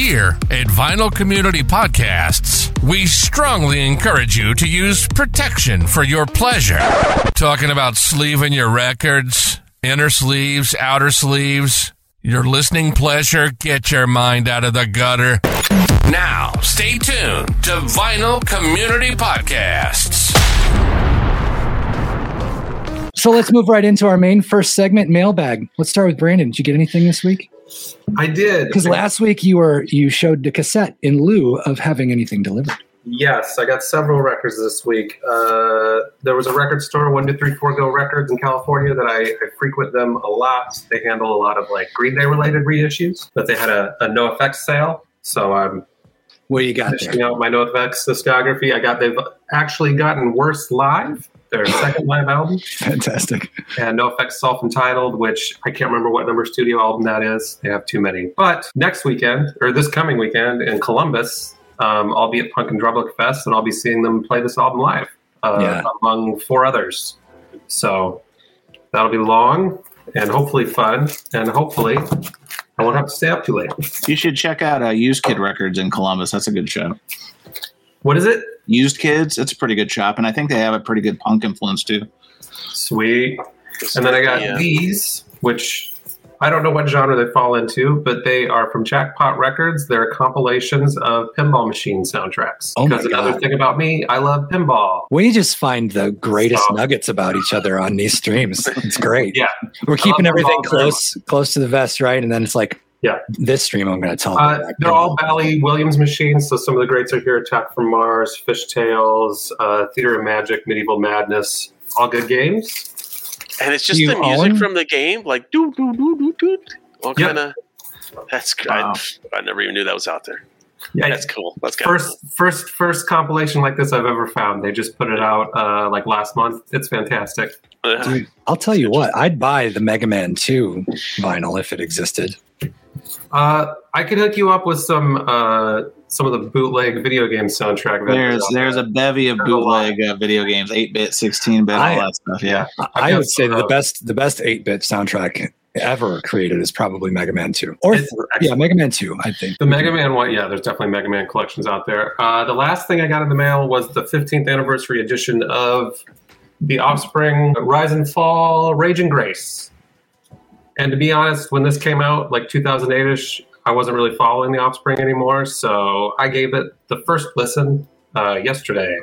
Here at Vinyl Community Podcasts, we strongly encourage you to use protection for your pleasure. Talking about sleeving your records, inner sleeves, outer sleeves, your listening pleasure, get your mind out of the gutter. Now, stay tuned to Vinyl Community Podcasts. So let's move right into our main first segment, mailbag. Let's start with Brandon. Did you get anything this week? I did. Because last week you were you showed the cassette in lieu of having anything delivered. Yes, I got several records this week. Uh, there was a record store, One Two Three Four Go Records in California, that I, I frequent them a lot. They handle a lot of like Green Day related reissues, but they had a, a NOFX sale, so I'm What you got there? finishing out my NOFX discography. I got they've actually gotten worse live. Their second live album, Fantastic. and NOFX self entitled, which I can't remember what number studio album that is. They have too many. But next weekend, or this coming weekend in Columbus, um, I'll be at Punk and Drublic Fest and I'll be seeing them play this album live uh, Yeah. among four others. So that'll be long and hopefully fun, and hopefully I won't have to stay up too late. You should check out uh, Used Kid Records in Columbus. That's a good show. What is it? Used Kids, it's a pretty good shop, and I think they have a pretty good punk influence too. Sweet. And then I got Yeah. these, which I don't know what genre they fall into, but they are from Jackpot Records. They're compilations of pinball machine soundtracks. Oh my because another God. thing about me, I love pinball. We just find the greatest So- nuggets about each other on these streams. It's great. Yeah. We're keeping everything close close to the vest, right? And then it's like, Yeah. this stream I'm going to tell. Uh, them they're all Bally Williams machines, so some of the greats are here: Attack from Mars, Fish Tales, uh, Theater of Magic, Medieval Madness. All good games. And it's just You the music own- from the game, like doo doo doo doo doo. All Yep. kind of. That's good. Wow. I, I never even knew that was out there. Yeah, That's cool. That's good. first first first compilation like this I've ever found. They just put it out uh, like last month. It's fantastic. Dude, I'll tell you what, I'd buy the Mega Man 2 vinyl if it existed. Uh, I could hook you up with some uh, some of the bootleg video game soundtrack. There's there's there. a bevy of bootleg uh, video games, eight bit, sixteen bit, all I- that stuff. Yeah, I- I've I got would say that the uh, best the best 8-bit soundtrack ever created is probably Mega Man 2. Or It's yeah. Mega Man 2, I think. The Mega Man one, yeah, there's definitely Mega Man collections out there. Uh, the last thing I got in the mail was the 15th anniversary edition of The Offspring Rise and Fall Rage and Grace. And to be honest, when this came out, like 2008 ish, I wasn't really following The Offspring anymore. So I gave it the first listen uh, yesterday.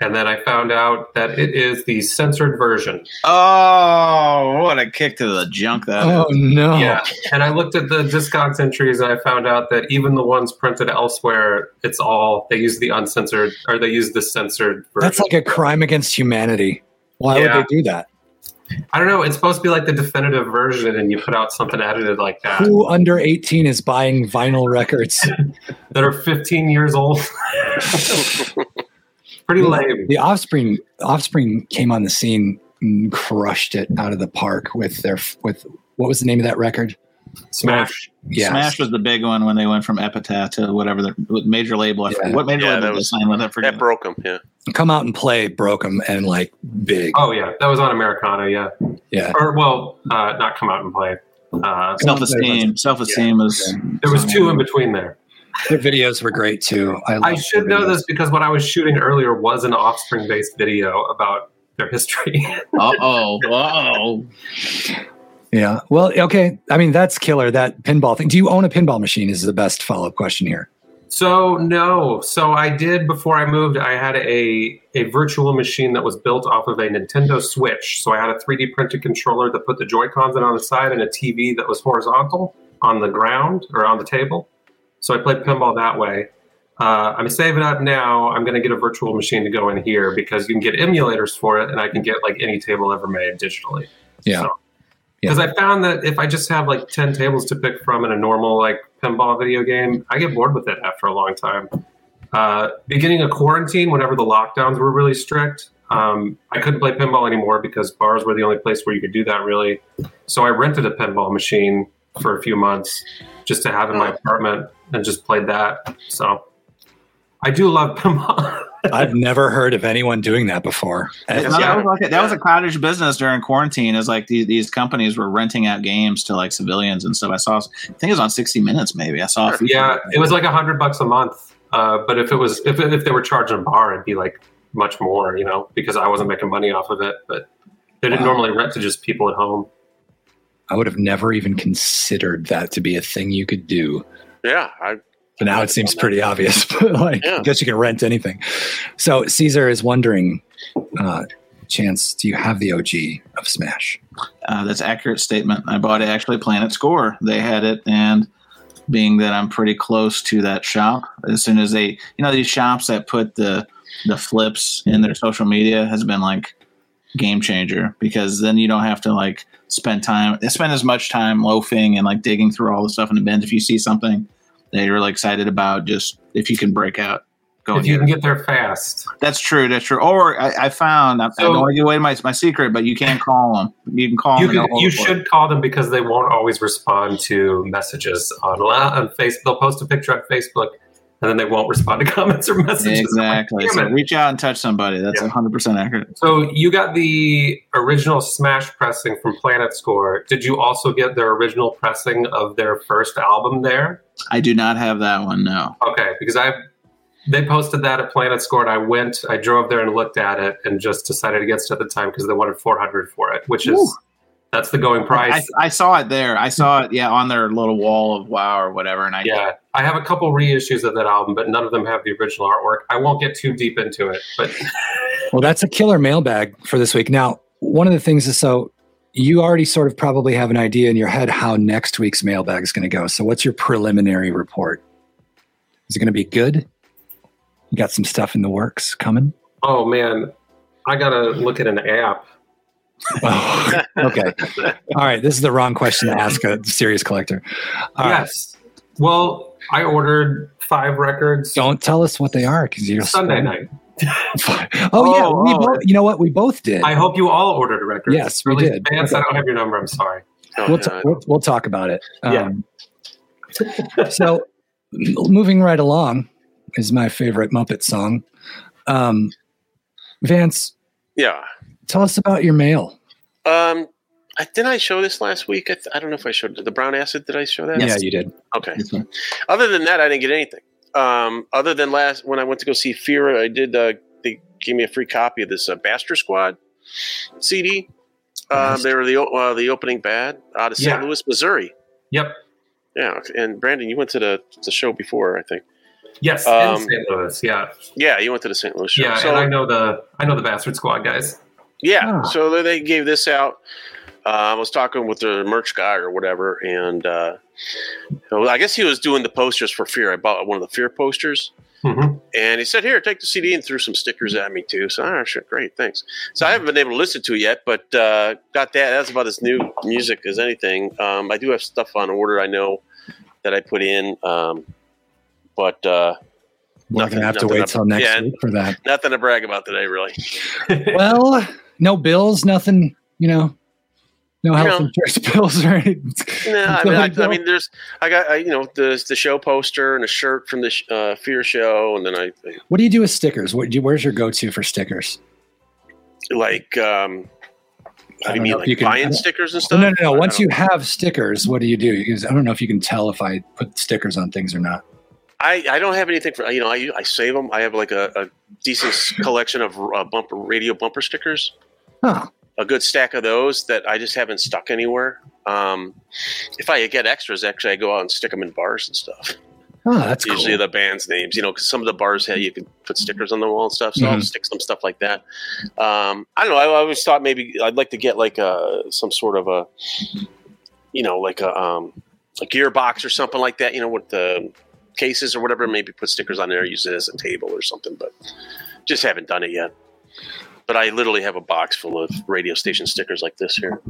And then I found out that it is the censored version. Oh, what a kick to the junk that Oh is. no. Yeah, and I looked at the Discogs entries and I found out that even the ones printed elsewhere, it's all they use the uncensored or they use the censored version. That's like a crime against humanity. Why Yeah. would they do that? I don't know. It's supposed to be like the definitive version, and you put out something edited like that Who under 18 is buying vinyl records? that are 15 years old. Pretty lame. The Offspring Offspring came on the scene and crushed it out of the park with their with what was the name of that record? Smash. Yeah. Smash was the big one when they went from Epitaph to whatever the major label. I forget. Yeah. What major Yeah, label that did they was- sign with? I forget. that broke them. Yeah. Come out and play broke them and like big. Oh yeah, that was on Americana. Yeah, Yeah. or well, uh, not come out and play. Uh, Self esteem. Self esteem was. there was two in between there. Their videos were great too. I, I should know this because what I was shooting earlier was an Offspring based video about their history. Uh oh. Uh oh. Yeah. Well, okay. I mean, that's killer. That pinball thing. Do you own a pinball machine? Is the best follow up question here. So no. So I did before I moved. I had a a virtual machine that was built off of a Nintendo Switch. So I had a 3D printed controller that put the Joy Cons in on the side and a TV that was horizontal on the ground or on the table. So I played pinball that way. Uh, I'm saving up now. I'm going to get a virtual machine to go in here because you can get emulators for it, and I can get like any table ever made digitally. Yeah. So- Yeah. Because I found that if I just have like 10 tables to pick from in a normal like pinball video game, I get bored with it after a long time. Uh, beginning of quarantine, whenever the lockdowns were really strict, um, I couldn't play pinball anymore because bars were the only place where you could do that really. So I rented a pinball machine for a few months just to have in my apartment and just played that. So I do love pinball. I've never heard of anyone doing that before. That, was like a, that was a cottage business during quarantine. Is like these, these companies were renting out games to like civilians and stuff. I saw, I think it was on 60 Minutes. Maybe I saw. A feature. Yeah, it was like a hundred bucks a month. Uh, but if it was if if they were charging a bar, it'd be like much more, you know, because I wasn't making money off of it. But they didn't Wow. normally rent to just people at home. I would have never even considered that to be a thing you could do. Yeah, I, But now it seems pretty obvious. But like, Yeah. I guess you can rent anything. So Caesar is wondering, uh, Chance, do you have the OG of Smash? Uh, that's accurate statement. I bought it actually Planet Score. They had it, and being that I'm pretty close to that shop, as soon as they, you know, these shops that put the the flips in their social media has been like game changer because then you don't have to like spend time spend as much time loafing and like digging through all the stuff in the bins. If you see something you're really excited about, just if you can break out, go if you can it. get there fast. That's true. That's true. Or I, I found I, I So- don't want to give away my my secret, but you can't call them. You can call You them. can, you it should call them because they won't always respond to messages on on Facebook. They'll post a picture on Facebook and then they won't respond to comments or messages. Exactly. Damn So reach out and touch somebody. That's Yeah. 100% accurate. So you got the original Smash pressing from Planet Score. Did you also get their original pressing of their first album there? I do not have that one. No. Okay, because I they posted that at Planet Score, and I went, I drove there and looked at it, and just decided against it at the time because they wanted four hundred for it, which is Ooh. that's the going I, price. I saw it there. I saw it, yeah, on their little wall of WoW or whatever. And I, yeah, I have a couple reissues of that album, but none of them have the original artwork. I won't get too deep into it, but Well, that's a killer mailbag for this week. Now, one of the things is so you already sort of probably have an idea in your head how next week's mailbag is going to go. So, what's your preliminary report? Is it going to be good? You got some stuff in the works coming? oh man, I gotta look at an app. Oh, okay. All right. This is the wrong question to ask a serious collector. All right. yes. Well, I ordered five records Don't tell us what they are because you're Sunday night. Oh, yeah. Oh, We oh. both, you know what? We both did. I hope you all ordered a record. Yes, we did. Vance, Okay. I don't have your number. I'm sorry. oh, we'll, yeah, ta- we'll, we'll talk about it. Yeah. Um, so, moving right along is my favorite Muppet song. Um, Vance, yeah. tell us about your mail. Um, I, didn't I show this last week? I, th- I don't know if I showed the brown acid. Did I show that? Yeah, you did. Okay. Other than that, I didn't get anything. Um, other than last when I went to go see Fear, I did. Uh, they gave me a free copy of this uh, Bastard Squad CD. Uh, they were the uh, the opening band out of St. Yeah. Louis, Missouri. Yep. Yeah, and Brandon, you went to the the show before, I think. Yes, Um, in St. Louis. Yeah, Yeah, you went to the St. Louis show. yeah, so, and I know the I know the Bastard Squad guys. Yeah, Ah. so they gave this out. Uh, I was talking with the merch guy or whatever, and uh, I guess he was doing the posters for Fear. I bought one of the Fear posters, hmm and he said, "Here, take the CD," and threw some stickers at me too. So, sure, great, thanks. So I haven't been able to listen to it yet, but uh, got that. That's about as new music as anything. Um, I do have stuff on order. I know that I put in, um, but uh, We're Nothing- going to have to wait up- till next yeah. week for that. nothing to brag about today, really. Well, no bills, nothing, you know, no health know. insurance bills or anything. No, I mean, I, I mean, there's, I got, I, you know, the the show poster and a shirt from the sh- uh, Fear show, and then I What do you do with stickers? What do you, where's your go-to for stickers? like, um, I do you mean, like you can- buying stickers and stuff? No, no, no. Once you have stickers, what do you do? I don't know if you can tell if I put stickers on things or not. I, I don't have anything for, you know, I, I save them. I have like a, a decent collection of uh, bumper radio bumper stickers. Oh, a good stack of those that I just haven't stuck anywhere. Um, if I get extras, actually, I go out and stick them in bars and stuff. oh that's cool. Usually the band's names, you know, because some of the bars have you can put stickers on the wall and stuff. So I'll Mhm. stick some stuff like that. Um, I don't know. I always thought maybe I'd like to get like a some sort of a, you know, like a um, a gearbox or something like that. You know, with the cases or whatever. Maybe put stickers on there, use it as a table or something. But just haven't done it yet. But I literally have a box full of radio station stickers like this here.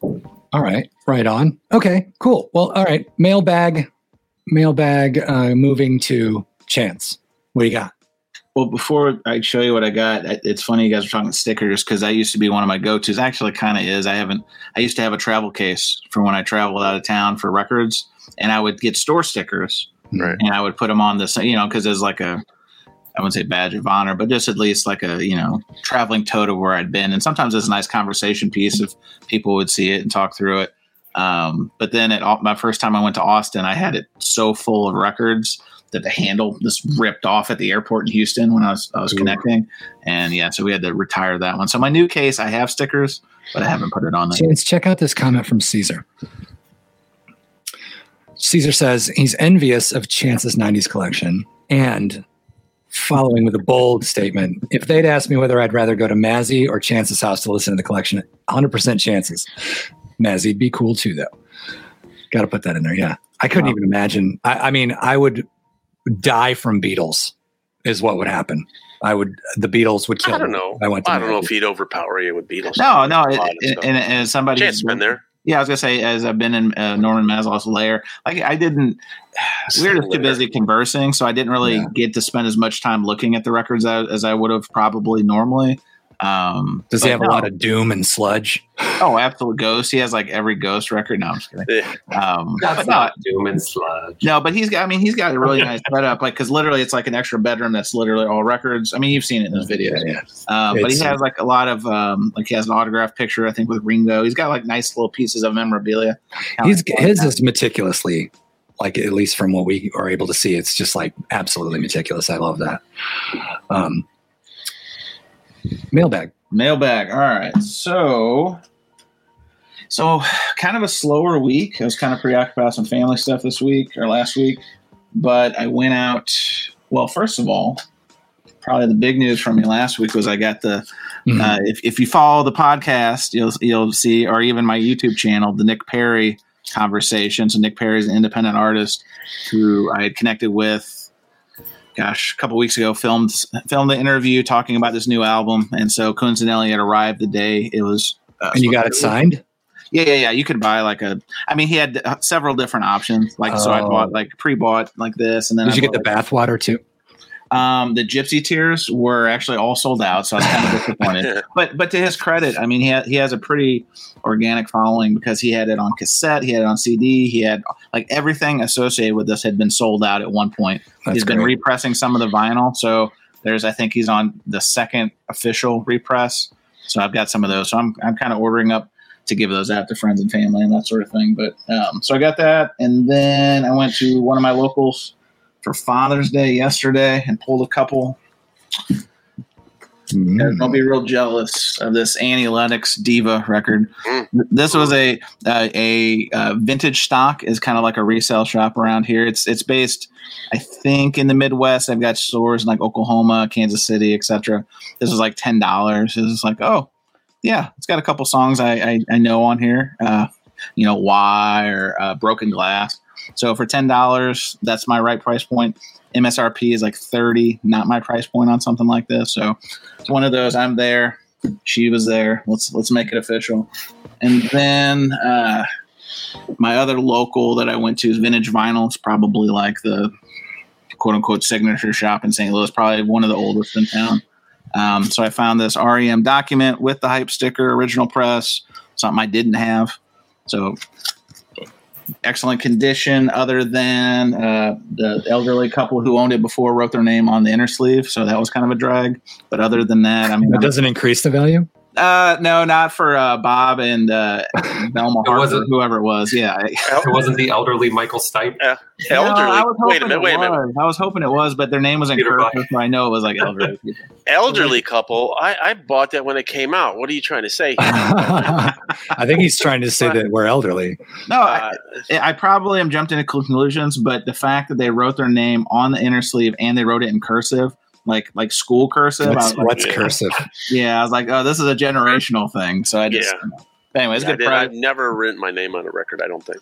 All right, right on. Okay, cool. Well, all right. Mailbag, mailbag. Uh, moving to Chance. What do you got? Well, before I show you what I got, it's funny you guys are talking stickers because that used to be one of my go-tos. Actually, kind of is. I haven't. I used to have a travel case for when I traveled out of town for records, and I would get store stickers, Right. and I would put them on this, you know, because there's like a I wouldn't say badge of honor, but just at least like a you know traveling tote of where I'd been. And sometimes it's a nice conversation piece if people would see it and talk through it. Um, but then at my first time I went to Austin, I had it so full of records that the handle just ripped off at the airport in Houston when I was I was Ooh. connecting, and yeah, so we had to retire that one. So my new case, I have stickers, but I haven't put it on. There. Chance, check out this comment from Caesar. Caesar says he's envious of Chance's '90s collection and following with a bold statement. If they'd asked me whether I'd rather go to Mazzy or Chance's house to listen to the collection, 100% chances. Mazzy'd be cool too, though. Got to put that in there. Yeah. I couldn't wow. even imagine. I, I, mean, I would die from Beatles, is what would happen. I would, the Beatles would kill I don't know. I, went I don't know if he'd overpower you with Beatles. No, no. It, and, and, somebody. Chance been there. Yeah, I was gonna say as I've been in uh, Norman Maslow's lair, like I didn't. We were just too busy conversing, so I didn't really yeah. get to spend as much time looking at the records as, as I would have probably normally. Um, Does he have no. a lot of doom and sludge? Oh, absolute ghost. He has like every ghost record. No, I'm just kidding. Um, That's not doom and sludge. No, but he's got. I mean, he's got a really nice setup. Like, because literally, it's like an extra bedroom that's literally all records. I mean, you've seen it in his videos. Yeah, yeah. Um, but he has like a lot of um, like he has an autograph picture. I think with Ringo. He's got like nice little pieces of memorabilia. He's his is meticulously like at least from what we are able to see, it's just like absolutely meticulous. I love that. Um, Mailbag. Mailbag. All right. So, so kind of a slower week. I was kind of preoccupied with some family stuff this week or last week, but I went out. Well, first of all, probably the big news from me last week was I got the. Mm-hmm. Uh, if if you follow the podcast, you'll you'll see, or even my YouTube channel, the Nick Perry conversation. So Nick Perry is an independent artist who I had connected with gosh, a couple weeks ago, filmed filmed the interview talking about this new album, and so coincidentally, it arrived the day it was. Uh, and you got it signed. Yeah, yeah, yeah. You could buy like a. I mean, he had several different options. Like, oh. so I bought like pre-bought like this, and then did I you get the bathwater too? Um, the Gypsy Tears were actually all sold out, so I was kind of disappointed. but but to his credit, I mean, he ha- he has a pretty organic following because he had it on cassette, he had it on CD, he had like everything associated with this had been sold out at one point. That's he's great. been repressing some of the vinyl, so there's I think he's on the second official repress. So I've got some of those. So I'm I'm kind of ordering up to give those out to friends and family and that sort of thing. But um, so I got that, and then I went to one of my locals for Father's Day yesterday and pulled a couple. Mm. I'll be real jealous of this Annie Lennox Diva record. Mm. This was a uh, a uh, vintage stock is kind of like a resale shop around here. It's it's based, I think, in the Midwest. I've got stores in like Oklahoma, Kansas City, etc. This was like ten dollars. It's like, oh, yeah, it's got a couple songs I I, I know on here. Uh, you know, why or uh, Broken Glass. So for ten dollars, that's my right price point. MSRP is like thirty, not my price point on something like this. So it's one of those. I'm there. She was there. Let's let's make it official. And then uh, my other local that I went to is Vintage Vinyl. It's probably like the quote unquote signature shop in St. Louis. Probably one of the oldest in town. Um, so I found this REM document with the hype sticker, original press, something I didn't have. So excellent condition, other than uh, the elderly couple who owned it before wrote their name on the inner sleeve, so that was kind of a drag. But other than that, I mean, it doesn't increase the value. Uh, no, not for uh, Bob and uh, Velma Harper, whoever it was. Yeah, it wasn't the elderly Michael Stipe. Uh, elderly. No, wait a minute. Wait a minute. I was hoping it was, but their name was in cursive, so I know it was like elderly. elderly couple. I, I bought that when it came out. What are you trying to say? I think he's trying to say that we're elderly. No, I, uh, I probably am jumped into conclusions, but the fact that they wrote their name on the inner sleeve and they wrote it in cursive like like school cursive. What's, like, what's yeah. cursive? Yeah, I was like, oh, this is a generational thing. So I just. Yeah. Anyways, yeah, good. I've never written my name on a record. I don't think.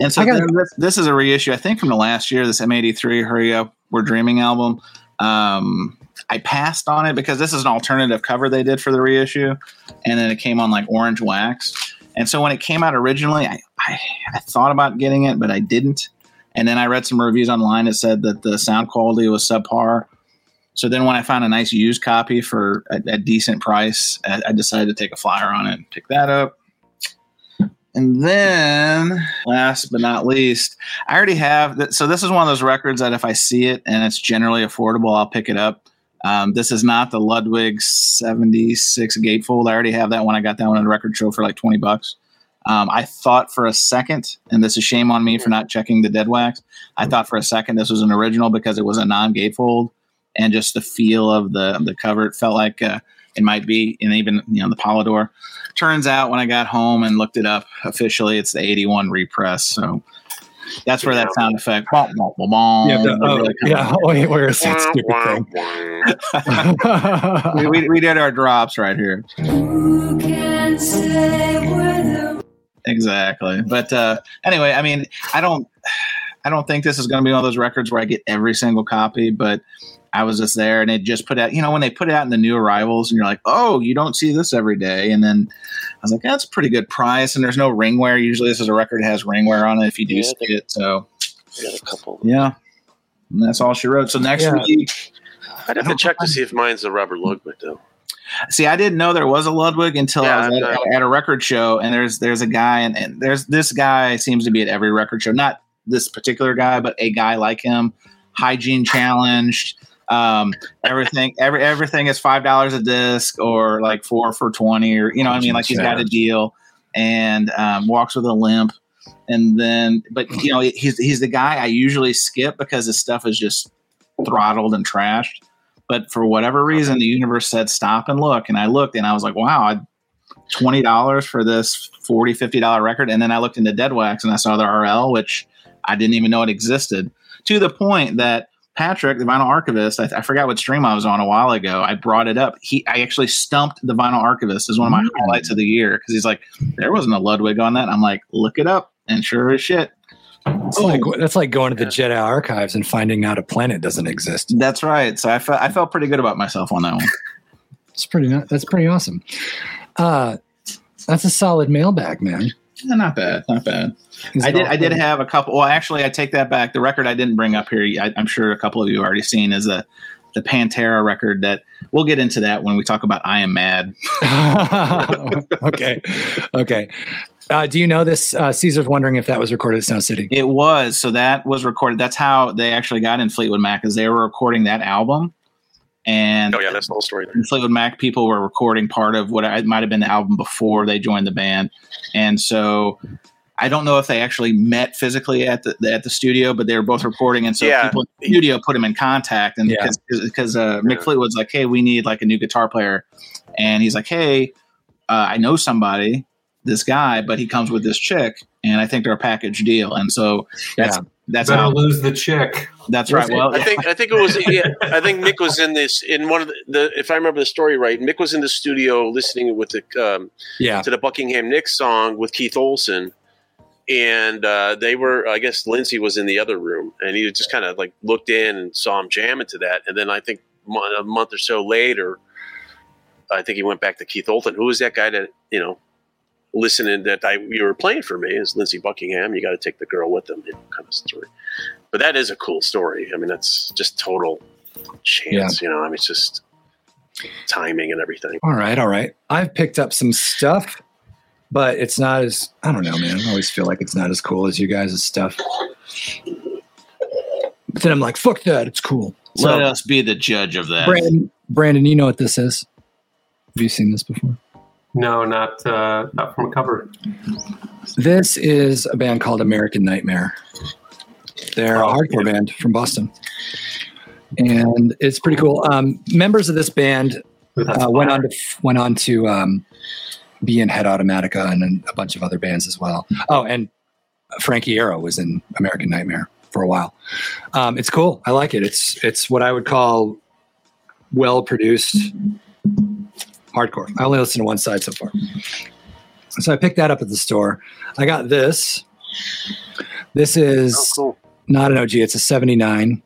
And so gotta, this, this, is a reissue. I think from the last year, this M83 "Hurry Up, We're Dreaming" album. Um, I passed on it because this is an alternative cover they did for the reissue, and then it came on like orange wax. And so when it came out originally, I, I, I thought about getting it, but I didn't. And then I read some reviews online that said that the sound quality was subpar. So then when I found a nice used copy for a, a decent price, I, I, decided to take a flyer on it and pick that up. And then, last but not least, I already have. Th- so this is one of those records that if I see it and it's generally affordable, I'll pick it up. Um, this is not the Ludwig 76 gatefold. I already have that one. I got that one at a record show for like 20 bucks. Um, I thought for a second, and this is shame on me for not checking the dead wax. I thought for a second this was an original because it was a non gatefold, and just the feel of the the cover. It felt like uh, it might be, and even you know the Polydor. Turns out when I got home and looked it up officially, it's the 81 repress. So that's where that sound effect. Bom, bom, bom, bom, Yeah, the, oh, really comes yeah. Wait, where's that stupid thing? we, we, we did our drops right here. Who can say where the Exactly. But uh, anyway, I mean, I don't, I don't think this is going to be one of those records where I get every single copy. But I was just there, and it just put out. You know, when they put it out in the new arrivals, and you're like, oh, you don't see this every day. And then I was like, that's a pretty good price, and there's no ringwear. Usually, this is a record that has ringwear on it if you do Yeah, see think- it. So a couple. yeah. And that's all she wrote. So next Yeah. week, I'd have to check to see if mine's a Robert Ludwig though. See, I didn't know there was a Ludwig until Yeah, I was I at, at a record show, and there's there's a guy, and, and there's this guy seems to be at every record show. Not this particular guy, but a guy like him, hygiene challenged. Um, everything every everything is five dollars a disc or like four for twenty, or you know, what I mean, like he's got a deal, and um, walks with a limp. And then, but you know, he's he's the guy I usually skip because his stuff is just throttled and trashed. But for whatever reason the universe said stop and look. And i looked and i was like wow I, $20 for this $40 $50 record. And then i looked into dead wax and i saw the rl which i didn't even know it existed to the point that patrick the vinyl archivist i, I forgot what stream i was on a while ago i brought it up he i actually stumped the vinyl archivist as one of my Mm. highlights of the year because he's like there wasn't a ludwig on that i'm like look it up and sure as shit It's like that's like going to the Jedi archives and finding out a planet doesn't exist. that's right so i felt i felt pretty good about myself on that one It's pretty. That's pretty awesome. Uh, that's a solid mailbag, man. Yeah, not bad not bad Is I did. I did have a couple. Well, actually, I take that back. The record I didn't bring up here. I, I'm sure a couple of you have already seen is the the Pantera record. That we'll get into that when we talk about I Am Mad. okay. Okay. Uh, do you know this? Uh, Caesar's wondering if that was recorded at Sound City. It was so that was recorded. That's how they actually got in Fleetwood Mac, is they were recording that album, and Oh yeah, that's the whole story. There. Fleetwood Mac people were recording part of what it might have been the album before they joined the band, and so I don't know if they actually met physically at the at the studio, but they were both recording, and so Yeah. people in the studio put them in contact, and Yeah. because because uh, Mick Fleetwood's like, hey, we need like a new guitar player, and he's like, hey, uh, I know somebody, this guy, but he comes with this chick, and I think they're a package deal, and so that's Yeah. That's Better how lose the chick. that's right. Well, I think I think it was yeah, I think Mick was in this in one of the, the if I remember the story right. Mick was in the studio listening with the um, Yeah. to the Buckingham Nicks song with Keith Olsen, and uh, they were I guess Lindsey was in the other room, and he just kind of like looked in and saw him jamming to that, and then I think mo- a month or so later, I think he went back to Keith Olsen. Who was that guy that you know? Listening that I you were playing for me is Lindsey Buckingham. You got to take the girl with them, you know, kind of story. But that is a cool story. I mean, that's just total chance. You know, I mean, it's just timing and everything. All right. All right. I've picked up some stuff, but it's not as, I don't know, man. I always feel like it's not as cool as you guys' stuff. But then I'm like, fuck that. It's cool. let us be the judge of that. Brandon, Brandon, you know what this is? Have you seen this before? No, not uh, not from a cover. This is a band called American Nightmare. They're a Oh, hardcore band from Boston. And it's pretty cool. Um, members of this band uh, went on to went on to um, be in Head Automatica and then a bunch of other bands as well. Oh, and Frankie Iero was in American Nightmare for a while. Um, it's cool. I like it. It's it's what I would call well produced hardcore. I only listened to one side so far. So I picked that up at the store. I got this. This is Oh, cool. not an OG. It's a 79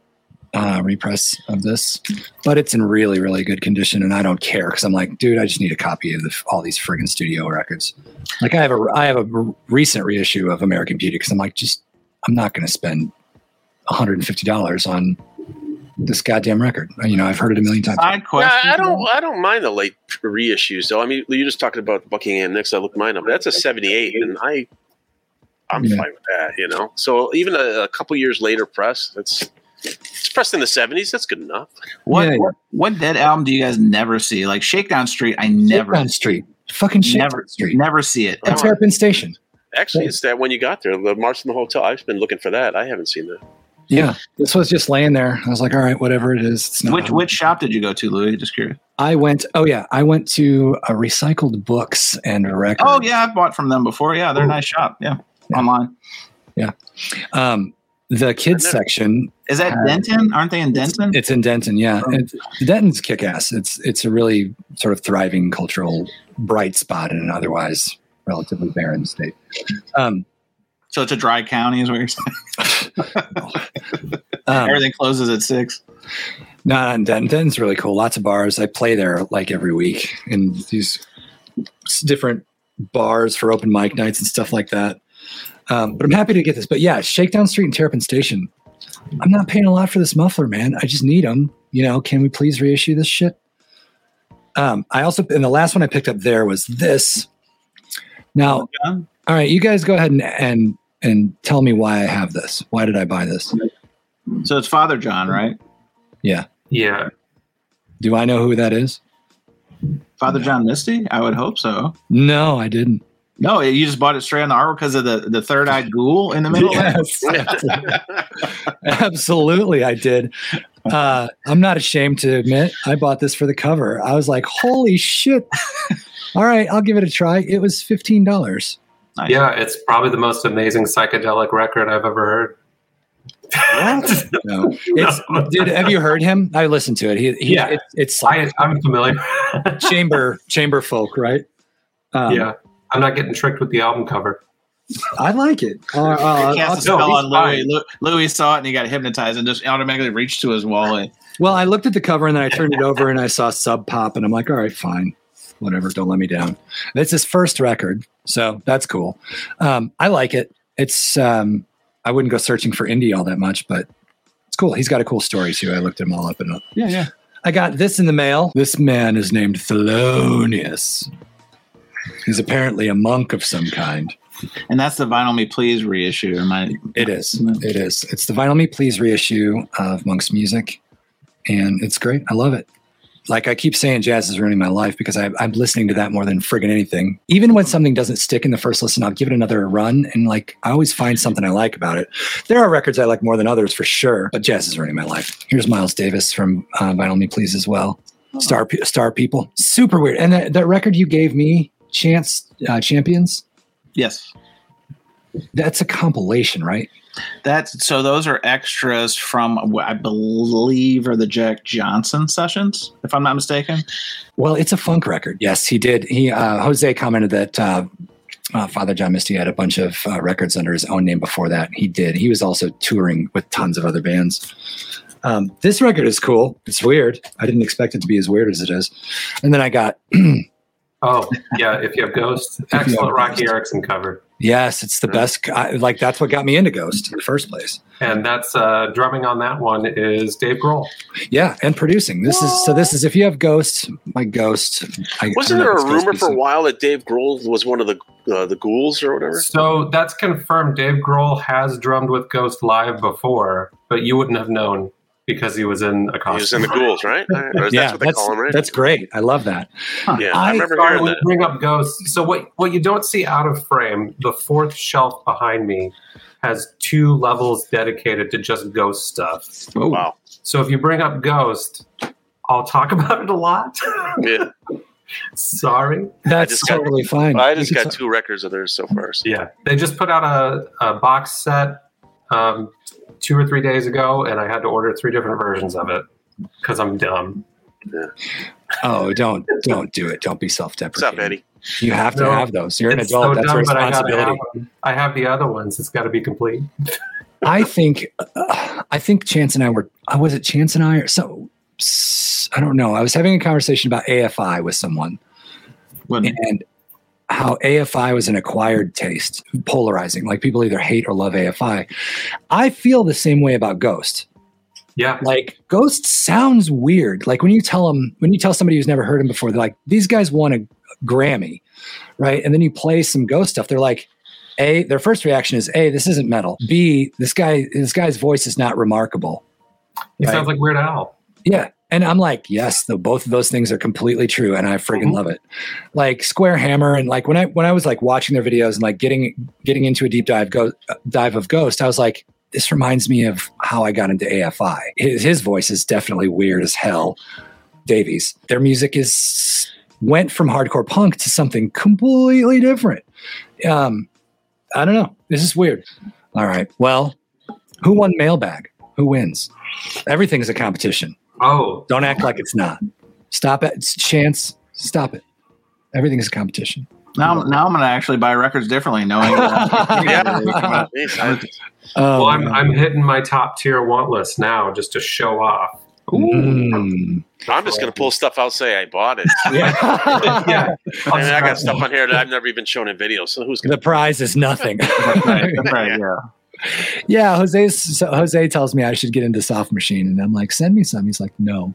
uh, repress of this, but it's in really, really good condition. And I don't care because I'm like, dude, I just need a copy of the, all these friggin' studio records. Like I have a, I have a recent reissue of American Beauty because I'm like, just, I'm not going to spend $150 on this goddamn record. Uh, you know, I've heard it a million times. Side Yeah. I don't. I don't mind the late reissues though. I mean, you're just talking about Buckingham Nicks. I looked mine up. That's a '78, and I, I'm Yeah. fine with that. You know. So even a, a couple years later, press. That's It's pressed in the seventies. That's good enough. What, Yeah, yeah. what what dead album do you guys never see? Like Shakedown Street, I never Shakedown Street. Fucking Shakedown never Street. never see it. And ever. Terrapin Station. Actually, it's that when you got there, the March in the Hotel. I've been looking for that. I haven't seen that. Yeah. This was just laying there. I was like, all right, whatever it is. It's not Which which shop did you go to, Louie? Just curious. I went, oh yeah, I went to a recycled books and records. Oh yeah, I've bought from them before. Yeah, they're a nice shop. Yeah, Yeah. online. Yeah. Um, the kids I've never- section, Is that Uh, Denton? Aren't they in Denton? it's in Denton. Yeah. Oh. It's, Denton's kick ass. It's, it's a really sort of thriving cultural bright spot in an otherwise relatively barren state. Um, so it's a dry county, is what you're saying. um, Everything closes at six. No, Denton, Denton's really cool. Lots of bars. I play there like every week in these different bars for open mic nights and stuff like that. Um, but I'm happy to get this. But yeah, Shakedown Street and Terrapin Station. I'm not paying a lot for this muffler, man. I just need them. You know, can we please reissue this shit? Um, I also, and the last one I picked up there was this. Now, all right, you guys go ahead and and and tell me why I have this. Why did I buy this? So it's Father John, right? Yeah. Yeah. Do I know who that is? Father John Misty? I would hope so. No, I didn't. No, you just bought it straight on the artwork because of the, the third eyed ghoul in the middle. Yes, absolutely. Absolutely, I did. Uh, I'm not ashamed to admit I bought this for the cover. I was like, "Holy shit!" All right, I'll give it a try. It was fifteen dollars. Nice. Yeah, it's probably the most amazing psychedelic record I've ever heard. No, it's dude. Have you heard him? I listened to it. He, he Yeah. it, it's I, I'm familiar. chamber chamber folk, right? Um, yeah, I'm not getting tricked with the album cover. I like it. Uh, uh, He cast a spell he's on Louie. fine. Louie saw it and he got hypnotized and just automatically reached to his wallet. well, I looked at the cover and then I turned it over and I saw Sub Pop and I'm like, all right, fine, whatever. Don't let me down. It's his first record, so that's cool. Um, I like it. It's um, I wouldn't go searching for indie all that much, but it's cool. He's got a cool story too. I looked him all up and up. Yeah, yeah. I got this in the mail. This man is named Thelonious. He's apparently a monk of some kind. And that's the Vinyl Me Please reissue. Am I? It is. It is. It's the Vinyl Me Please reissue of Monk's music, and it's great. I love it. Like I keep saying, jazz is ruining my life because I, I'm listening to that more than friggin' anything. Even when something doesn't stick in the first listen, I'll give it another run, and like I always find something I like about it. There are records I like more than others for sure, but jazz is ruining my life. Here's Miles Davis from uh, Vinyl Me Please as well. Star Star People, super weird. And that, that record you gave me, Chance uh, Champions, Yes. that's a compilation, right? That's so. Those are extras from what I believe are the Jack Johnson sessions, if I'm not mistaken. Well, it's a funk record. Yes, he did. He uh, Jose commented that uh, uh, Father John Misty had a bunch of uh, records under his own name before that. He did. He was also touring with tons of other bands. Um, this record is cool. It's weird. I didn't expect it to be as weird as it is. And then I got Oh, yeah, if you have Ghost, you have excellent Roky Ghost. Erickson cover. yes, it's the best. I, like that's what got me into Ghost in the first place. And that's uh, drumming on that one is Dave Grohl. Yeah, and producing. This is so. This is if you have Ghost, my Ghost. I, I Wasn't don't there a rumor for a while that Dave Grohl was one of the uh, the ghouls or whatever? So that's confirmed. Dave Grohl has drummed with Ghost live before, but you wouldn't have known because he was in a He was in the ghouls, right? That's Yeah, what they that's, call him, right? that's great. I love that. yeah, I I, remember Sorry, hearing that. bring up Ghost. So what what you don't see out of frame, the fourth shelf behind me has two levels dedicated to just Ghost stuff. Oh, Wow. So if you bring up Ghost, I'll talk about it a lot. Yeah, Sorry. That's just got- totally fine. I just got two records of theirs so far. So. Yeah, they just put out a, a box set um, two or three days ago, and I had to order three different versions of it because I'm dumb. Oh, don't don't do it. Don't be self-deprecating. up, Eddie? You have to No, have those. You're an adult. so That's a dumb, but I responsibility. have. I have the other ones. It's got to be complete. I think uh, I think Chance and I were. Uh, was it Chance and I or so? I don't know. I was having a conversation about AFI with someone When- and how AFI was an acquired taste, polarizing. Like people either hate or love AFI. I feel the same way about Ghost. Yeah, like ghost sounds weird like when you tell them when you tell somebody who's never heard him before they're like these guys won a grammy right and then you play some ghost stuff they're like a their first reaction is a this isn't metal b this guy this guy's voice is not remarkable He Right. sounds like Weird Al. Yeah. And I'm like, yes, the, both of those things are completely true, and I friggin' Mhm. love it. Like Square Hammer, and like when I when I was like watching their videos and like getting getting into a deep dive go dive of Ghost, I was like, this reminds me of how I got into AFI. His, his voice is definitely weird as hell. Davies, their music is went from hardcore punk to something completely different. Um, I don't know. This is weird. All right. Well, who won mailbag? Who wins? Everything's a competition. Oh, Don't act like it's not. Stop it. It's chance. Stop it. Everything is a competition. Now, now I'm going to actually buy records differently, knowing that. Yeah. I- Oh, well, I'm, man. I'm hitting my top tier want list now just to show off. Mm. I'm just gonna pull stuff out, say I bought it. Yeah. Yeah. I mean, I got stuff on here that I've never even shown in videos. So who's gonna? the prize is nothing. right, right, yeah. Yeah, Jose. So Jose tells me I should get into Soft Machine, and I'm like, send me some. He's like, no.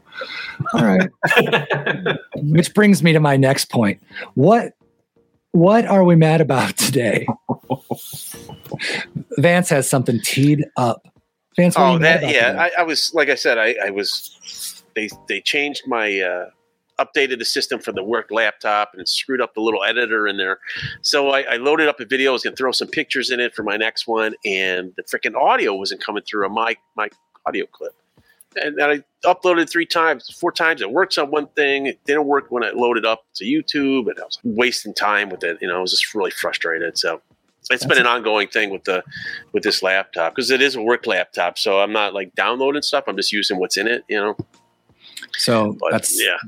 All right. Which brings me to my next point. What what are we mad about today? Vance has something teed up. Vance, Oh, that yeah. I, I was like I said, I, I was. They they changed my. uh Updated the system for the work laptop and screwed up the little editor in there. So I, I loaded up a video. I was gonna throw some pictures in it for my next one, and the freaking audio wasn't coming through on my my audio clip. And then I uploaded three times, four times. It works on one thing. It didn't work when I loaded up to YouTube, and I was wasting time with it. You know, I was just really frustrated. So it's been an ongoing thing with the with this laptop because it is a work laptop. So I'm not like downloading stuff. I'm just using what's in it. You know, So but that's yeah,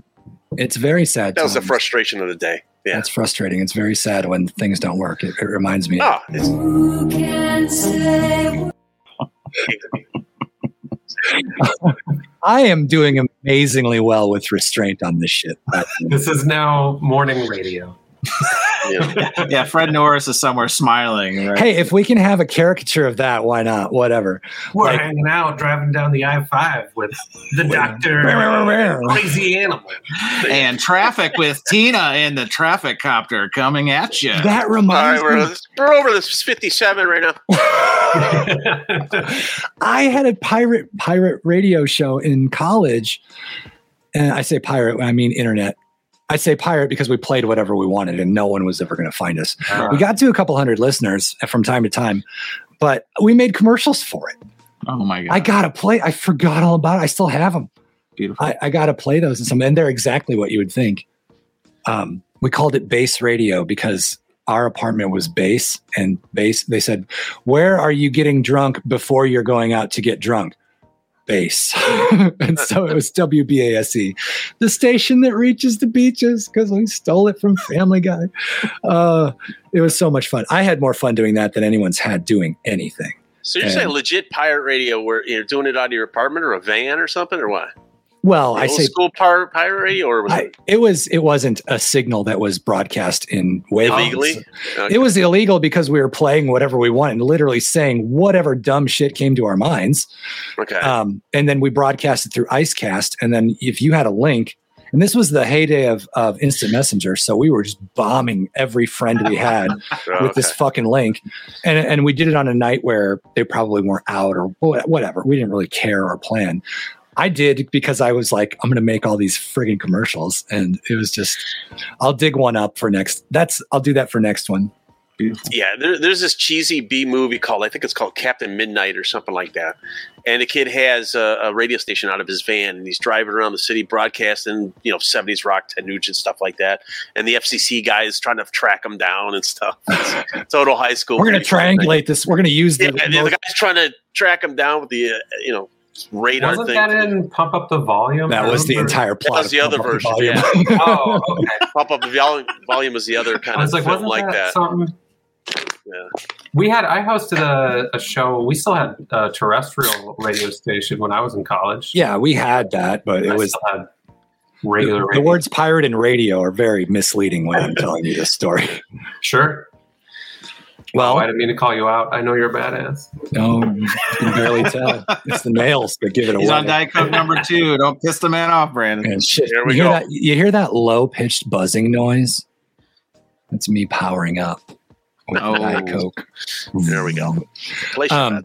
it's very sad. that was the frustration of the day. Yeah. That's frustrating. It's very sad when things don't work. It, it reminds me. Oh, it's, Who can say I am doing amazingly well with restraint on this shit. this is now morning radio. Yeah. Yeah, Fred Norris is somewhere smiling. Right? hey, if we can have a caricature of that, why not? Whatever. We're Like- hanging out driving down the I 5 with the doctor, crazy animal. and traffic with Tina in the traffic copter coming at you. That reminds right, we're, me. we're over this 57 right now. I had a pirate pirate radio show in college, and I say pirate, I mean internet. I say pirate because we played whatever we wanted, and no one was ever going to find us. We got to a couple hundred listeners from time to time, but we made commercials for it. oh my god! I gotta play. I forgot all about it. I still have them. Beautiful. I, I gotta play those and some, and they're exactly what you would think. Um, we called it base radio because our apartment was base and base. They said, "Where are you getting drunk before you're going out to get drunk?" Base, and so it was WBASE, the station that reaches the beaches because we stole it from Family Guy. Uh, it was so much fun. I had more fun doing that than anyone's had doing anything. So you're And- saying legit pirate radio where you're doing it out of your apartment or a van or something or what? Well, I say school pirate radio or was I, it it was it wasn't a signal that was broadcast in wavelengths. illegally? Okay. It was illegal because we were playing whatever we wanted, and literally saying whatever dumb shit came to our minds. Okay. Um, and then we broadcast it through IceCast. And then if you had a link, and this was the heyday of, of instant messenger, so we were just bombing every friend we had Oh, with this fucking link, and and we did it on a night where they probably weren't out or whatever. We didn't really care or plan. I did because I was like, I'm going to make all these friggin' commercials, and it was just, I'll dig one up for next. That's I'll do that for next one. Beautiful. Yeah, there, there's this cheesy B movie called I think it's called Captain Midnight or something like that, and the kid has a, a radio station out of his van and he's driving around the city broadcasting you know 70s rock, Ted Nugent stuff like that, and the FCC guy is trying to track him down and stuff. Total high school. We're going to pretty fun thing. triangulate this. We're going to use the. Yeah, the, the guy's trying to track him down with the uh, you know radar Wasn't thing. that in Pump Up the Volume? that was the entire plot. was the of other Pump version, Volume. Oh, okay. Pump up the volume. Volume was the other kind I was of like, film wasn't like that, that. something? Yeah. We had I hosted a, a show. We still had a terrestrial radio station when I was in college. yeah, we had that, but it I was still had regular the, radio. the words pirate and radio are very misleading when I'm telling you this story. Sure. Well, oh, I didn't mean to call you out. I know you're a badass. no, you can barely tell. It's the males that give it away. He's on Diet Coke number two. Don't piss the man off, Brandon. And shit, There we you go. Hear that, you hear that low pitched buzzing noise? That's me powering up with Oh. Diet Coke. There we go. Um.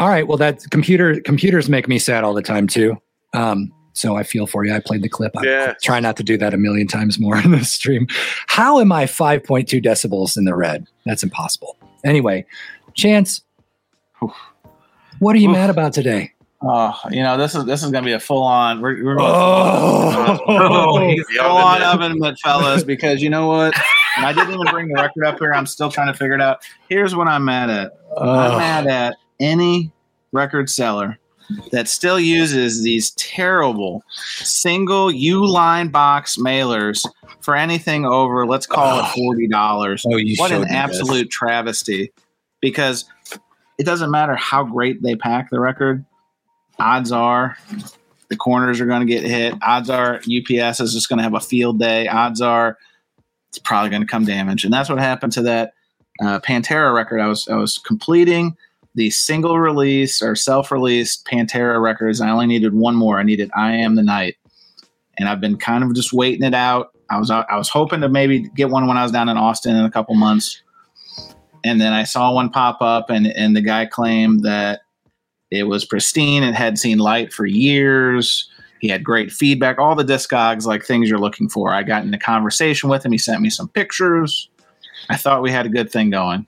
All right. Well, that computer computers make me sad all the time too. Um, so I feel for you. I played the clip. I Yeah. try not to do that a million times more in this stream. How am I 5.2 decibels in the red? That's impossible. Anyway, Chance, Oof. what are you Oof. mad about today? Oh, you know this is this is gonna be a full on. We're, we're Oh, he's full on in oven mitt, fellas, because you know what? And I didn't even bring the record up here. I'm still trying to figure it out. Here's what I'm mad at. I'm mad at any record seller that still uses these terrible single Uline box mailers for anything over, let's call it forty dollars. Oh, you What an me this. absolute travesty! Because it doesn't matter how great they pack the record. Odds are the corners are going to get hit. Odds are UPS is just going to have a field day. Odds are it's probably going to come damaged, and that's what happened to that uh, Pantera record. I was I was completing the single release or self released Pantera records. I only needed one more. I needed I Am the Night, and I've been kind of just waiting it out. I was I was hoping to maybe get one when I was down in Austin in a couple months, and then I saw one pop up, and and the guy claimed that it was pristine. It had seen light for years. He had great feedback. All the discogs, like things you're looking for. I got into conversation with him. He sent me some pictures. I thought we had a good thing going.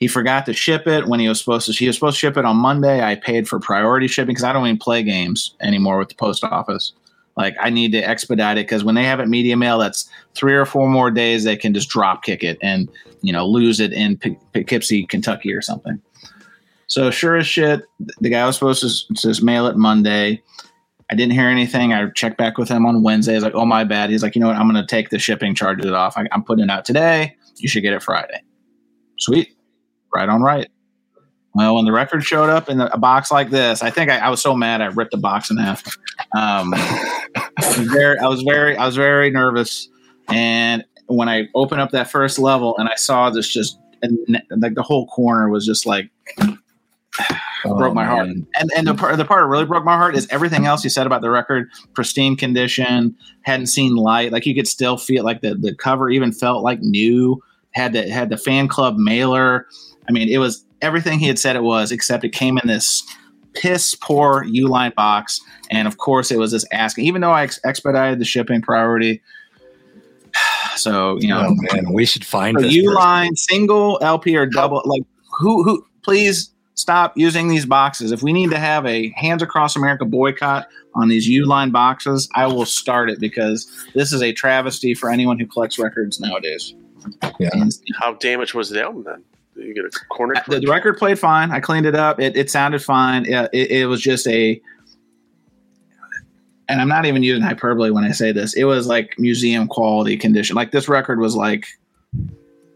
He forgot to ship it when he was supposed to. He was supposed to ship it on Monday. I paid for priority shipping because I don't even play games anymore with the post office. Like I need to expedite it because when they have it media mail, that's three or four more days. They can just drop kick it and you know lose it in P- Poughkeepsie, Kentucky, or something. So sure as shit, the guy was supposed to just mail it Monday. I didn't hear anything. I checked back with him on Wednesday. Was like, "Oh my bad." He's like, "You know what? I'm going to take the shipping charges off. I, I'm putting it out today. You should get it Friday." Sweet, right on right. Well, when the record showed up in a box like this, I think I, I was so mad I ripped the box in half. Um, I was very, I was very, I was very nervous. And when I opened up that first level and I saw this, just and like the whole corner was just like broke my heart. Oh. And and the part the part that really broke my heart is everything else you said about the record, pristine condition, hadn't seen light. Like you could still feel like the the cover even felt like new. Had the had the fan club mailer. I mean, it was everything he had said it was, except it came in this piss poor Uline box. And of course, it was this asking. Even though I ex- expedited the shipping priority, so you know, Oh man, we should find for this. Uline single LP or double, like who who please stop using these boxes. If we need to have a hands across America boycott on these Uline boxes, I will start it because this is a travesty for anyone who collects records nowadays. Yeah. And How damaged was the album then? You get a corner? Uh, the, the record played fine. I cleaned it up. It, it sounded fine. It, it, it was just a, and I'm not even using hyperbole when I say this. It was like museum quality condition. Like this record was like,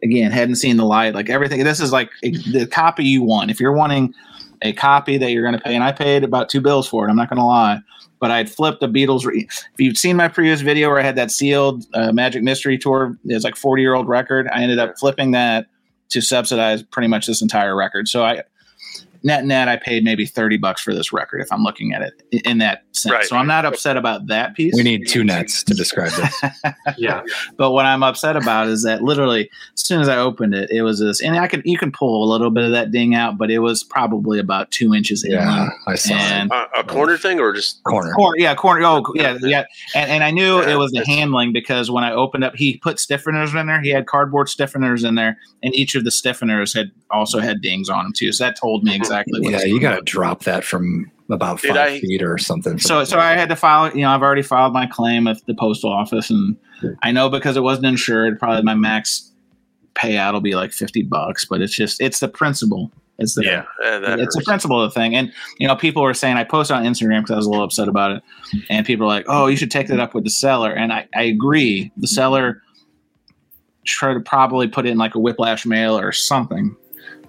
again, hadn't seen the light. Like everything. This is like a, the copy you want. If you're wanting a copy that you're going to pay, and I paid about two bills for it. I'm not going to lie. But I'd flipped the Beatles. Re- if you've seen my previous video where I had that sealed uh, Magic Mystery Tour, it's like 40 year old record. I ended up flipping that to subsidize pretty much this entire record. So I net net I paid maybe 30 bucks for this record if I'm looking at it in that sense. Right. So I'm not upset about that piece. We need two nets to describe this. Yeah. but what I'm upset about is that literally as soon as I opened it, it was this and I can you can pull a little bit of that ding out, but it was probably about two inches Yeah, inland. I saw And Uh, a corner thing or just corner. Corner, yeah, corner. Oh, yeah, yeah. And, and I knew Yeah, it was the handling because when I opened up, he put stiffeners in there. He had cardboard stiffeners in there, and each of the stiffeners had also had dings on them too. So that told me exactly. what Yeah, was you got to drop that from about Did five I- feet or something. So, so I had to file. You know, I've already filed my claim with the postal office, and I know because it wasn't insured, probably my max payout will be like fifty bucks. But it's just it's the principle. It's the yeah, uh, that it's the principle of the thing. And you know, people were saying I posted on Instagram because I was a little upset about it, and people were like, "Oh, you should take that up with the seller." And I, I agree. The seller try to probably put it in like a whiplash mail or something.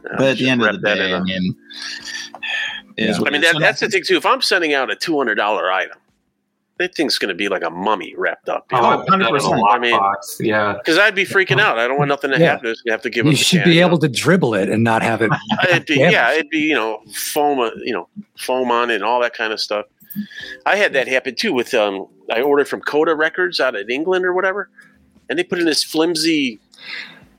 Yeah, But at the end of the day, in a- I mean, Yeah. I mean, that, that's the thing too. If I'm sending out a two hundred dollar item, that thing's going to be like a mummy wrapped up. You Oh, know? I put that in a 100%. I mean- lockbox. yeah. Because I'd be freaking out. I don't want nothing to Yeah. happen. It's gonna have to give you should be you know? able to dribble it and not have it. It'd be, yeah, it'd be you know foam, uh, you know, foam on it and all that kind of stuff. I had that happen too with um. I ordered from Coda Records out of England or whatever, and they put in this flimsy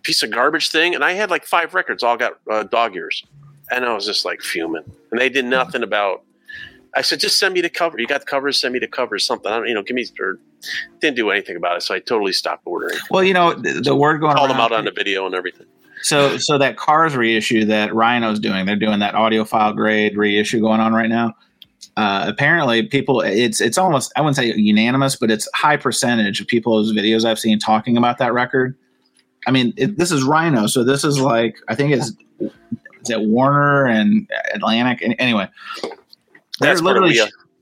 piece of garbage thing, and I had like five records, all got uh, dog ears. and I was just like fuming. And they did nothing about. I said, just send me the cover. You got the covers? Send me the covers. Something. I don't, you know, give me. Or didn't do anything about it. So I totally stopped ordering. Well, you know, the, the word going Called them out on the video and everything. So, so that Cars reissue that Rhino's doing, they're doing that audiophile grade reissue going on right now. Uh, apparently, people, it's it's almost I wouldn't say unanimous, but it's high percentage of people's videos I've seen talking about that record. I mean, it, this is Rhino, so this is like I think it's is it Warner and Atlantic. And anyway, they're That's literally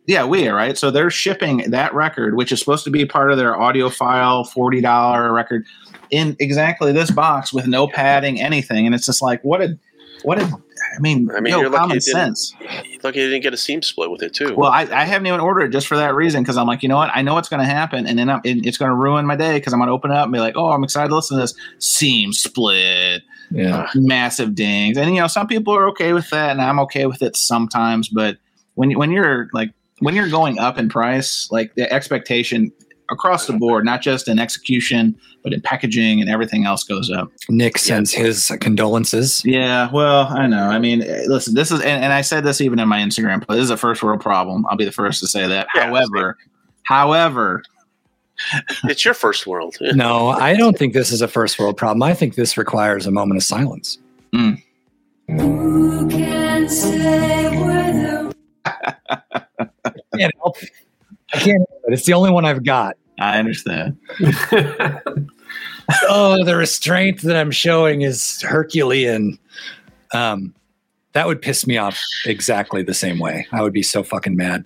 yeah, we are right. So they're shipping that record, which is supposed to be part of their audiophile forty dollar record, in exactly this box with no padding, anything, and it's just like what a what a I mean, I mean, no you're lucky common it didn't- sense. Lucky they didn't get a seam split with it too. Well, I, I haven't even ordered it just for that reason because I'm like, you know what? I know what's going to happen, and then I'm, it- it's going to ruin my day because I'm going to open it up and be like, oh, I'm excited to listen to this seam split, Yeah. Ah. massive dings, and you know, some people are okay with that, and I'm okay with it sometimes. But when when you're like when you're going up in price, like the expectation across the board, not just in execution, but in packaging and everything else goes up. Nick sends his condolences. Yeah, well, I know. I mean, eh, listen, this is, and, and I said this even in my Instagram post. This is a first world problem. I'll be the first to say that. Yeah, however, however, it's your first world. No, I don't think this is a first world problem. I think this requires a moment of silence. Who can say whether I can't help it. I can't it. It's the only one I've got. I understand. oh, the restraint that I'm showing is Herculean. Um, that would piss me off exactly the same way. I would be so fucking mad.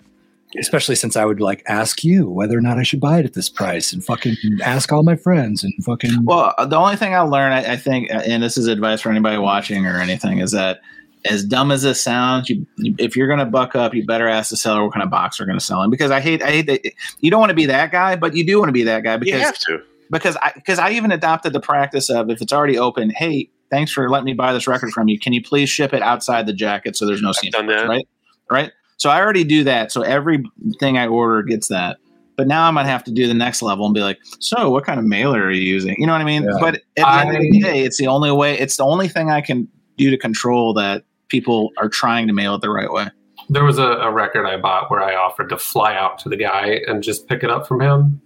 Especially since I would like ask you whether or not I should buy it at this price and fucking ask all my friends and fucking Well, the only thing I'll learn, I, I think, and this is advice for anybody watching or anything, is that as dumb as this sounds, you, if you're going to buck up, you better ask the seller what kind of box they're going to sell in. Because I hate, I hate that you don't want to be that guy, but you do want to be that guy because You have to. because I because I even adopted the practice of if it's already open, hey, thanks for letting me buy this record from you. Can you please ship it outside the jacket so there's no seam done that. right? Right. So I already do that. So everything I order gets that. But now I'm gonna have to do the next level and be like, so what kind of mailer are you using? You know what I mean? Yeah. But at the end of the I- day, it's the only way. It's the only thing I can do to control that people are trying to mail it the right way. there was a, a record I bought where I offered to fly out to the guy and just pick it up from him.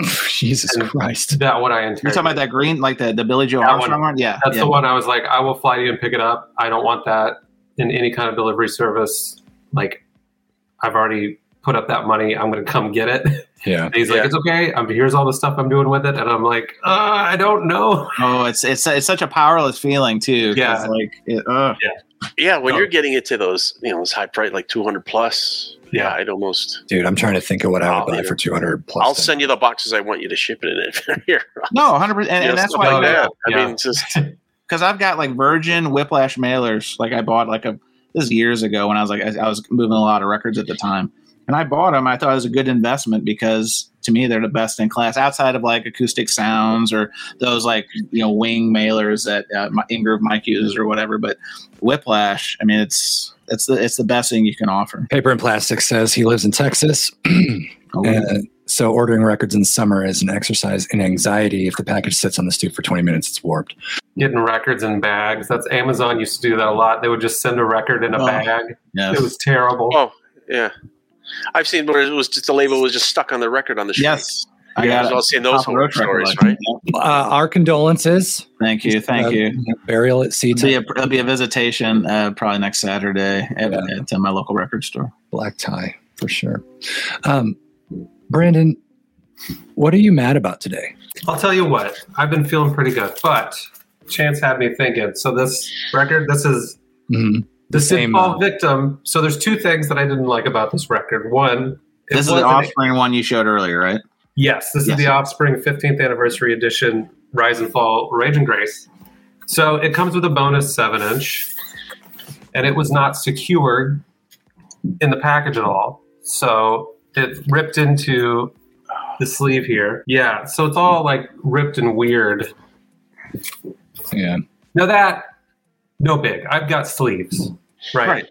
Jesus And Christ. That what I You're talking about that green, like the the Billie Joe That Armstrong one. one? Yeah, That's yeah. the one I was like, I will fly to you and pick it up. I don't want that in any kind of delivery service. Like, I've already put up that money. I'm going to come get it. Yeah. And he's like, Yeah. it's okay. I'm here's all the stuff I'm doing with it. And I'm like, uh, I don't know. Oh, it's it's it's such a powerless feeling too. Yeah. like it, uh, Yeah, when Oh. you're getting it to those, you know, those high price, like 200 plus. Yeah, I'd almost. Dude, I'm trying to think of what I would buy yeah. for 200 plus. I'll send you the boxes I want you to ship it in. Here, no, hundred percent, and, and that's why like that. yeah. I mean, just because I've got like Virgin Whiplash mailers. Like I bought like a this is years ago when I was like I, I was moving a lot of records at the time, and I bought them. I thought it was a good investment because to me they're the best in class outside of like acoustic sounds or those like you know wing mailers that uh, my- Ingroove Mike uses or whatever. But Whiplash, I mean, it's it's the it's the best thing you can offer. Paper and Plastic says he lives in Texas. Oh, and so ordering records in summer is an exercise in anxiety. If the package sits on the stoop for 20 minutes, it's warped. Getting records in bags. That's Amazon used to do that a lot. They would just send a record in a Oh. bag. yes. It was terrible. oh yeah. I've seen where it was just the label was just stuck on the record on the street. yes. I Yeah, got I've seen those horror Roach record stories, right? Uh, our condolences. Thank you, thank Uh, you. Burial at sea. It'll be, a, it'll be a visitation uh, probably next Saturday at, Yeah. at uh, my local record store. black tie for sure. Um, Brandon, what are you mad about today? I'll tell you what, I've been feeling pretty good, but Chance had me thinking. So this record, this is Mhm. The Same, Sidfall uh, victim. So there's two things that I didn't like about this record. One, it This is the wasn't- Offspring one you showed earlier, right? Yes, this Yes. is the Offspring 15th anniversary edition, Rise and Fall, Rage and Grace. So it comes with a bonus seven inch, and it was not secured in the package at all. So it ripped into the sleeve here. Yeah, so it's all like ripped and weird. Yeah. Now that no big. I've got sleeves, right? Right.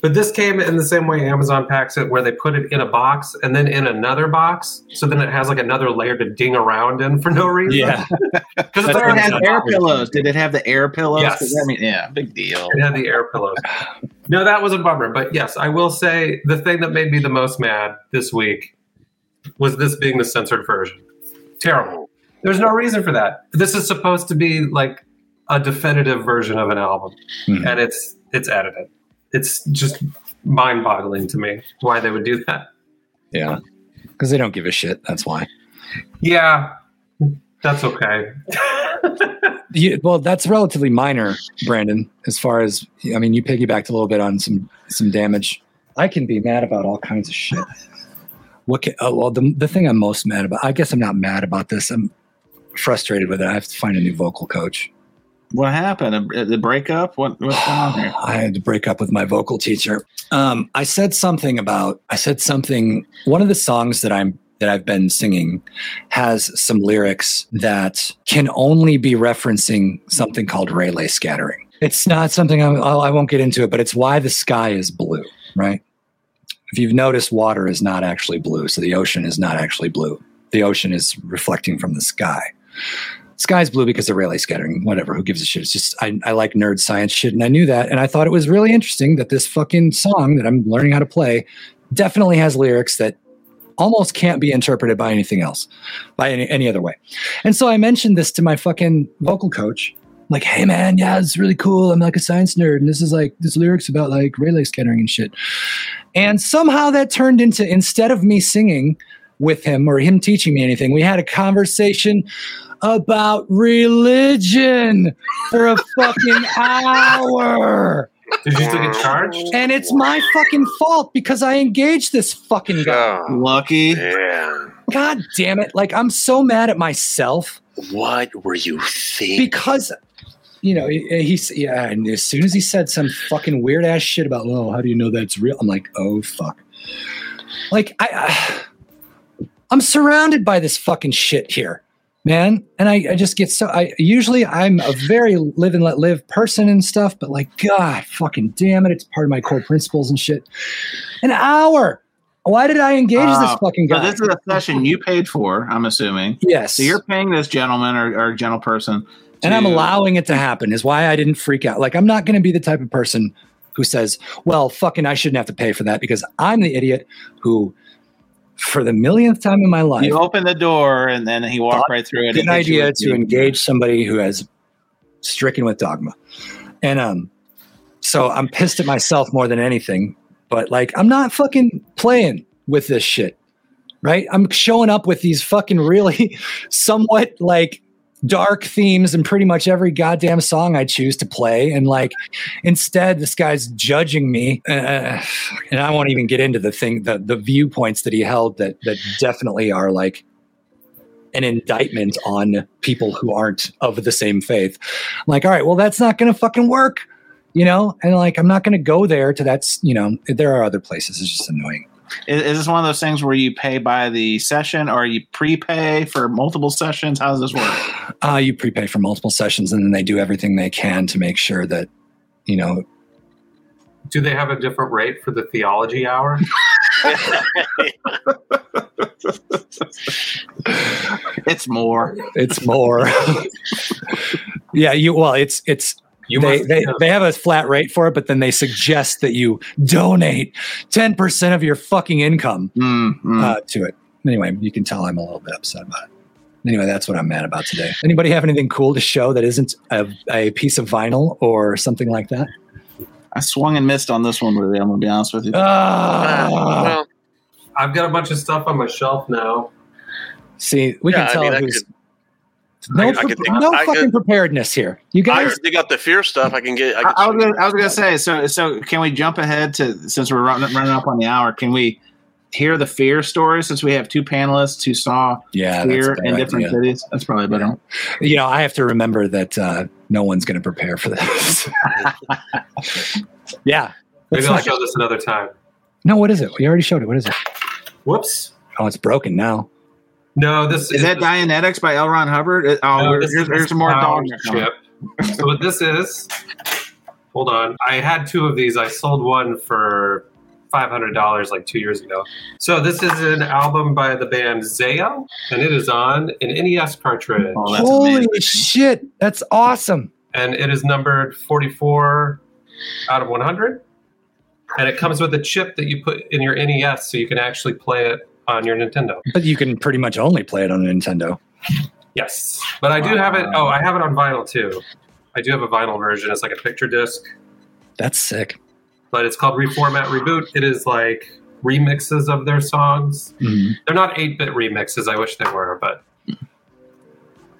But this came in the same way Amazon packs it, where they put it in a box and then in another box, so then it has like another layer to ding around in for no reason. Yeah. because That's it's Or it what had air not. pillows. Did it have the air pillows? Yes. 'Cause, I mean, yeah, big deal. It had the air pillows. No, that was a bummer. But yes, I will say the thing that made me the most mad this week was this being the censored version. Terrible. There's no reason for that. This is supposed to be like a definitive version of an album, Mhm. and it's it's edited. It's just mind-boggling to me why they would do that. Yeah. Because they don't give a shit. That's why. Yeah, that's okay. You, well, that's relatively minor, Brandon. As far as I mean, you piggybacked a little bit on some some damage. I can be mad about all kinds of shit. What? Can, oh, well, the the thing I'm most mad about. I guess I'm not mad about this. I'm frustrated with it. I have to find a new vocal coach. What happened? The breakup? What, what's going on here? I had to break up with my vocal teacher. Um, I said something about. I said something. One of the songs that I'm that I've been singing has some lyrics that can only be referencing something called Rayleigh scattering. It's not something I'm, I won't get into it, but it's why the sky is blue, right? If you've noticed, water is not actually blue, so the ocean is not actually blue. The ocean is reflecting from the sky. Sky's blue because of Rayleigh scattering. Whatever, who gives a shit? It's just I, I like nerd science shit, and I knew that, and I thought it was really interesting that this fucking song that I'm learning how to play definitely has lyrics that almost can't be interpreted by anything else, by any, any other way. And so I mentioned this to my fucking vocal coach. Like, hey man, yeah, it's really cool. I'm like a science nerd, and this is like this lyrics about like Rayleigh scattering and shit. And somehow that turned into instead of me singing with him or him teaching me anything, we had a conversation about religion for a fucking hour. Did you still get charged? And it's my fucking fault because I engaged this fucking guy. Oh, Lucky. yeah. God damn it. Like, I'm so mad at myself What were you thinking? because, you know, he- he's, yeah, and as soon as he said some fucking weird ass shit about, oh, how do you know that's real? I'm like, oh, fuck. Like, I, I I'm surrounded by this fucking shit here, man. And I, I just get so, I usually I'm a very live and let live person and stuff, but like, God fucking damn it. It's part of my core principles and shit. An hour. Why did I engage this Oh, fucking So guy? this is a session you paid for, I'm assuming. yes. So you're paying this gentleman or, or gentle person. and I'm allowing it to happen is why I didn't freak out. Like I'm not going to be the type of person who says, "Well, fucking I shouldn't have to pay for that" because I'm the idiot who for the millionth time in my life You open the door and then he walked right through it. good and hit you idea to engage somebody who has stricken with dogma. And um so I'm pissed at myself more than anything, but like I'm not fucking playing with this shit. Right? I'm showing up with these fucking really somewhat like dark themes in pretty much every goddamn song I choose to play and like instead this guy's judging me uh, and I won't even get into the thing the the viewpoints that he held that that definitely are like an indictment on people who aren't of the same faith. I'm like, all right, well, that's not going to fucking work, you know? And like, I'm not going to go there to that's, you know, there are other places. It's just annoying. Is, is this one of those things where you pay by the session or you prepay for multiple sessions? How does this work? Uh, you prepay for multiple sessions and then they do everything they can to make sure that, you know, Do they have a different rate for the theology hour? It's more. it's more. yeah, you, well, it's, it's, You they, must- they, they have a flat rate for it, but then they suggest that you donate 10% of your fucking income Mm, mm. uh, to it. Anyway, you can tell I'm a little bit upset about it. Anyway, that's what I'm mad about today. Anybody have anything cool to show that isn't a, a piece of vinyl or something like that? I swung and missed on this one, really. I'm going to be honest with you. Well, I've got a bunch of stuff on my shelf now. see, we yeah, can I tell mean, I who's could, no, I- I pre- could think- no I fucking could- preparedness here. You guys, already got the fear stuff. I can get. I, I, can I was gonna, I was gonna say so. So can we jump ahead to since we're running, running up on the hour? Can we hear the fear story since we have two panelists who saw yeah, fear a in different idea. cities? That's probably better. You know, I have to remember that uh, no one's going to prepare for this. yeah. Maybe Let's I'll not- show this another time. no, what is it? We already showed it. What is it? Whoops. Oh, it's broken now. No, this Is that Dianetics by L. Ron Hubbard? Uh, Oh, no, here's, is here's some more dog. chip. So what this is hold on. I had two of these. I sold one for five hundred dollars like two years ago. So this is an album by the band Zayo, and it is on an NES cartridge, Oh, that's Holy amazing. shit, that's awesome. and it is numbered forty-four out of one hundred. And it comes with a chip that you put in your NES, so you can actually play it on your Nintendo. But you can pretty much only play it on a Nintendo. Yes, but I do have it. Oh, I have it on vinyl too. I do have a vinyl version. It's like a picture disc. That's sick. but it's called Reformat Reboot. It is like remixes of their songs. Mhm. They're not 8 bit remixes. I wish they were, but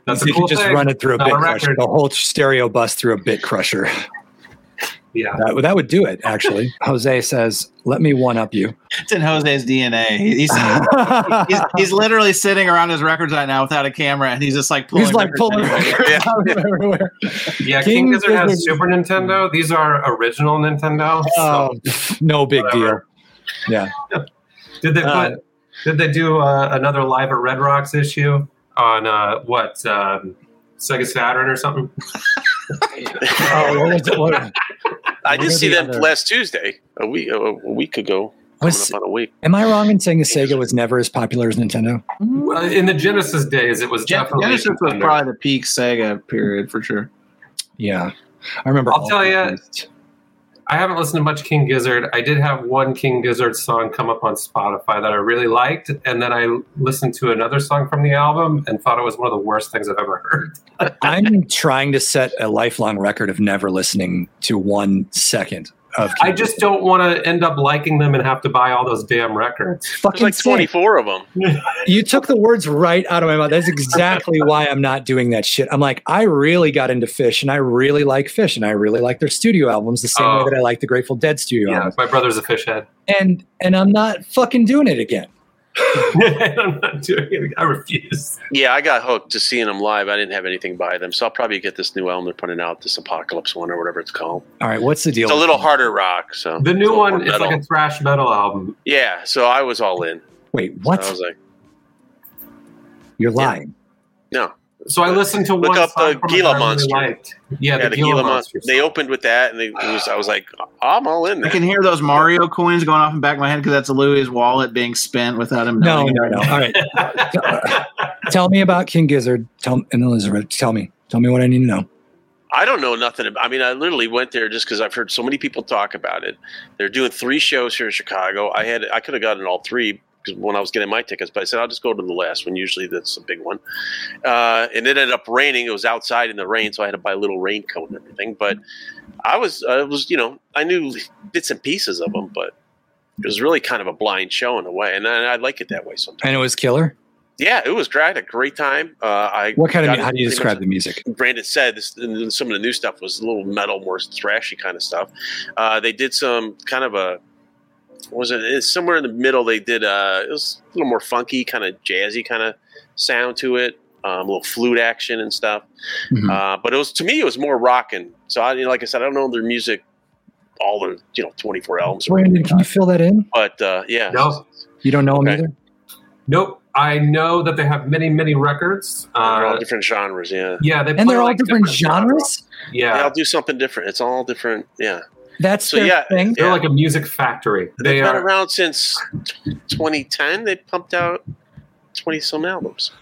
that's So a you cool could just thing. run it through a Not bit a crusher, the whole stereo bus through a bit crusher. Yeah. That, would- that would do it, actually. Jose says, "Let me one up you." It's in Jose's DNA. He's, he's, he's literally sitting around his records right now without a camera, and he's just like pulling. He's like pulling anyway. records out of everywhere. Yeah, King King Gizzard has Gizzard- Super Nintendo. These are original Nintendo. Oh, So no big whatever. deal. Yeah. did they put uh, did they do uh, another live at Red Rocks issue on uh, what um, Sega Saturn or something? Oh, what was it? What, I did see the them other- last Tuesday, a week a, a week ago. was, coming up on a week. am I wrong in saying that Sega was never as popular as Nintendo? Well, in the Genesis days, it was Gen- definitely Genesis was Nintendo. probably the peak Sega period for sure. Yeah, I remember. I'll all tell you. things. I haven't listened to much King Gizzard. I did have one King Gizzard song come up on Spotify that I really liked, and then I listened to another song from the album and thought it was one of the worst things I've ever heard. I'm trying to set a lifelong record of never listening to one second of. I just don't want to end up liking them and have to buy all those damn records. There's fucking like 24 of them. You took the words right out of my mouth. That's exactly why I'm not doing that shit. I'm like, I really got into Phish, and I really like Phish, and I really like their studio albums the same Oh. way that I like the Grateful Dead studio Yeah, albums. my brother's a fish head. And and I'm not fucking doing it again. I'm not doing it. I refuse. Yeah, I got hooked to seeing them live. I didn't have anything by them, so I'll probably get this new album they're putting out, this Apocalypse one or whatever it's called. All right, what's the deal? It's a little it? harder rock. So The new a one more is like a thrash metal album. yeah. So I was all in. Wait, what? I what? was like, You're lying. no. So I listened to Look one up song the from it Gila that really Monster. liked. Yeah, Yeah, the, Gila, Monster. They opened with that, and they, it was, I was like, I'm all in I can hear those Mario coins going off in the back of my head because that's Louie's wallet being spent without him No, knowing. no, no. No. All right. tell me about King Gizzard. Tell and Elizabeth. Tell me. Tell me what I need to know. I don't know nothing. About, I mean, I literally went there just because I've heard so many people talk about it. They're doing three shows here in Chicago. I had I could have gotten all three because when I was getting my tickets, but I said I'll just go to the last one. Usually that's a big one. Uh, and it ended up raining. It was outside in the rain, so I had to buy a little raincoat and everything. But I was I was you know I knew bits and pieces of them, but it was really kind of a blind show in a way, and I, I like it that way sometimes. And it was killer. Yeah, it was great. I had a great time. Uh, I What kind of? How do you describe the music? Brandon said this, some of the new stuff was a little metal, more thrashy kind of stuff. Uh, they did some kind of a was it? It's somewhere in the middle. They did uh, it was a little more funky, kind of jazzy kind of sound to it. Um, a little flute action and stuff. Mhm. Uh, but it was to me, it was more rocking. So I, you know, like I said, I don't know their music, all the you know twenty four albums, Brandon, can you fill that in? but uh, yeah, No. You don't know him Okay. either. Nope. I know that they have many, many records. they're all Uh, different genres. Yeah, yeah, they And play they're all like different genres. yeah, Yeah, I'll do something different. It's all different. Yeah, That's So, their yeah, thing. they're yeah. like a music factory. they've They been are. around since 2010. They pumped out 20 some albums.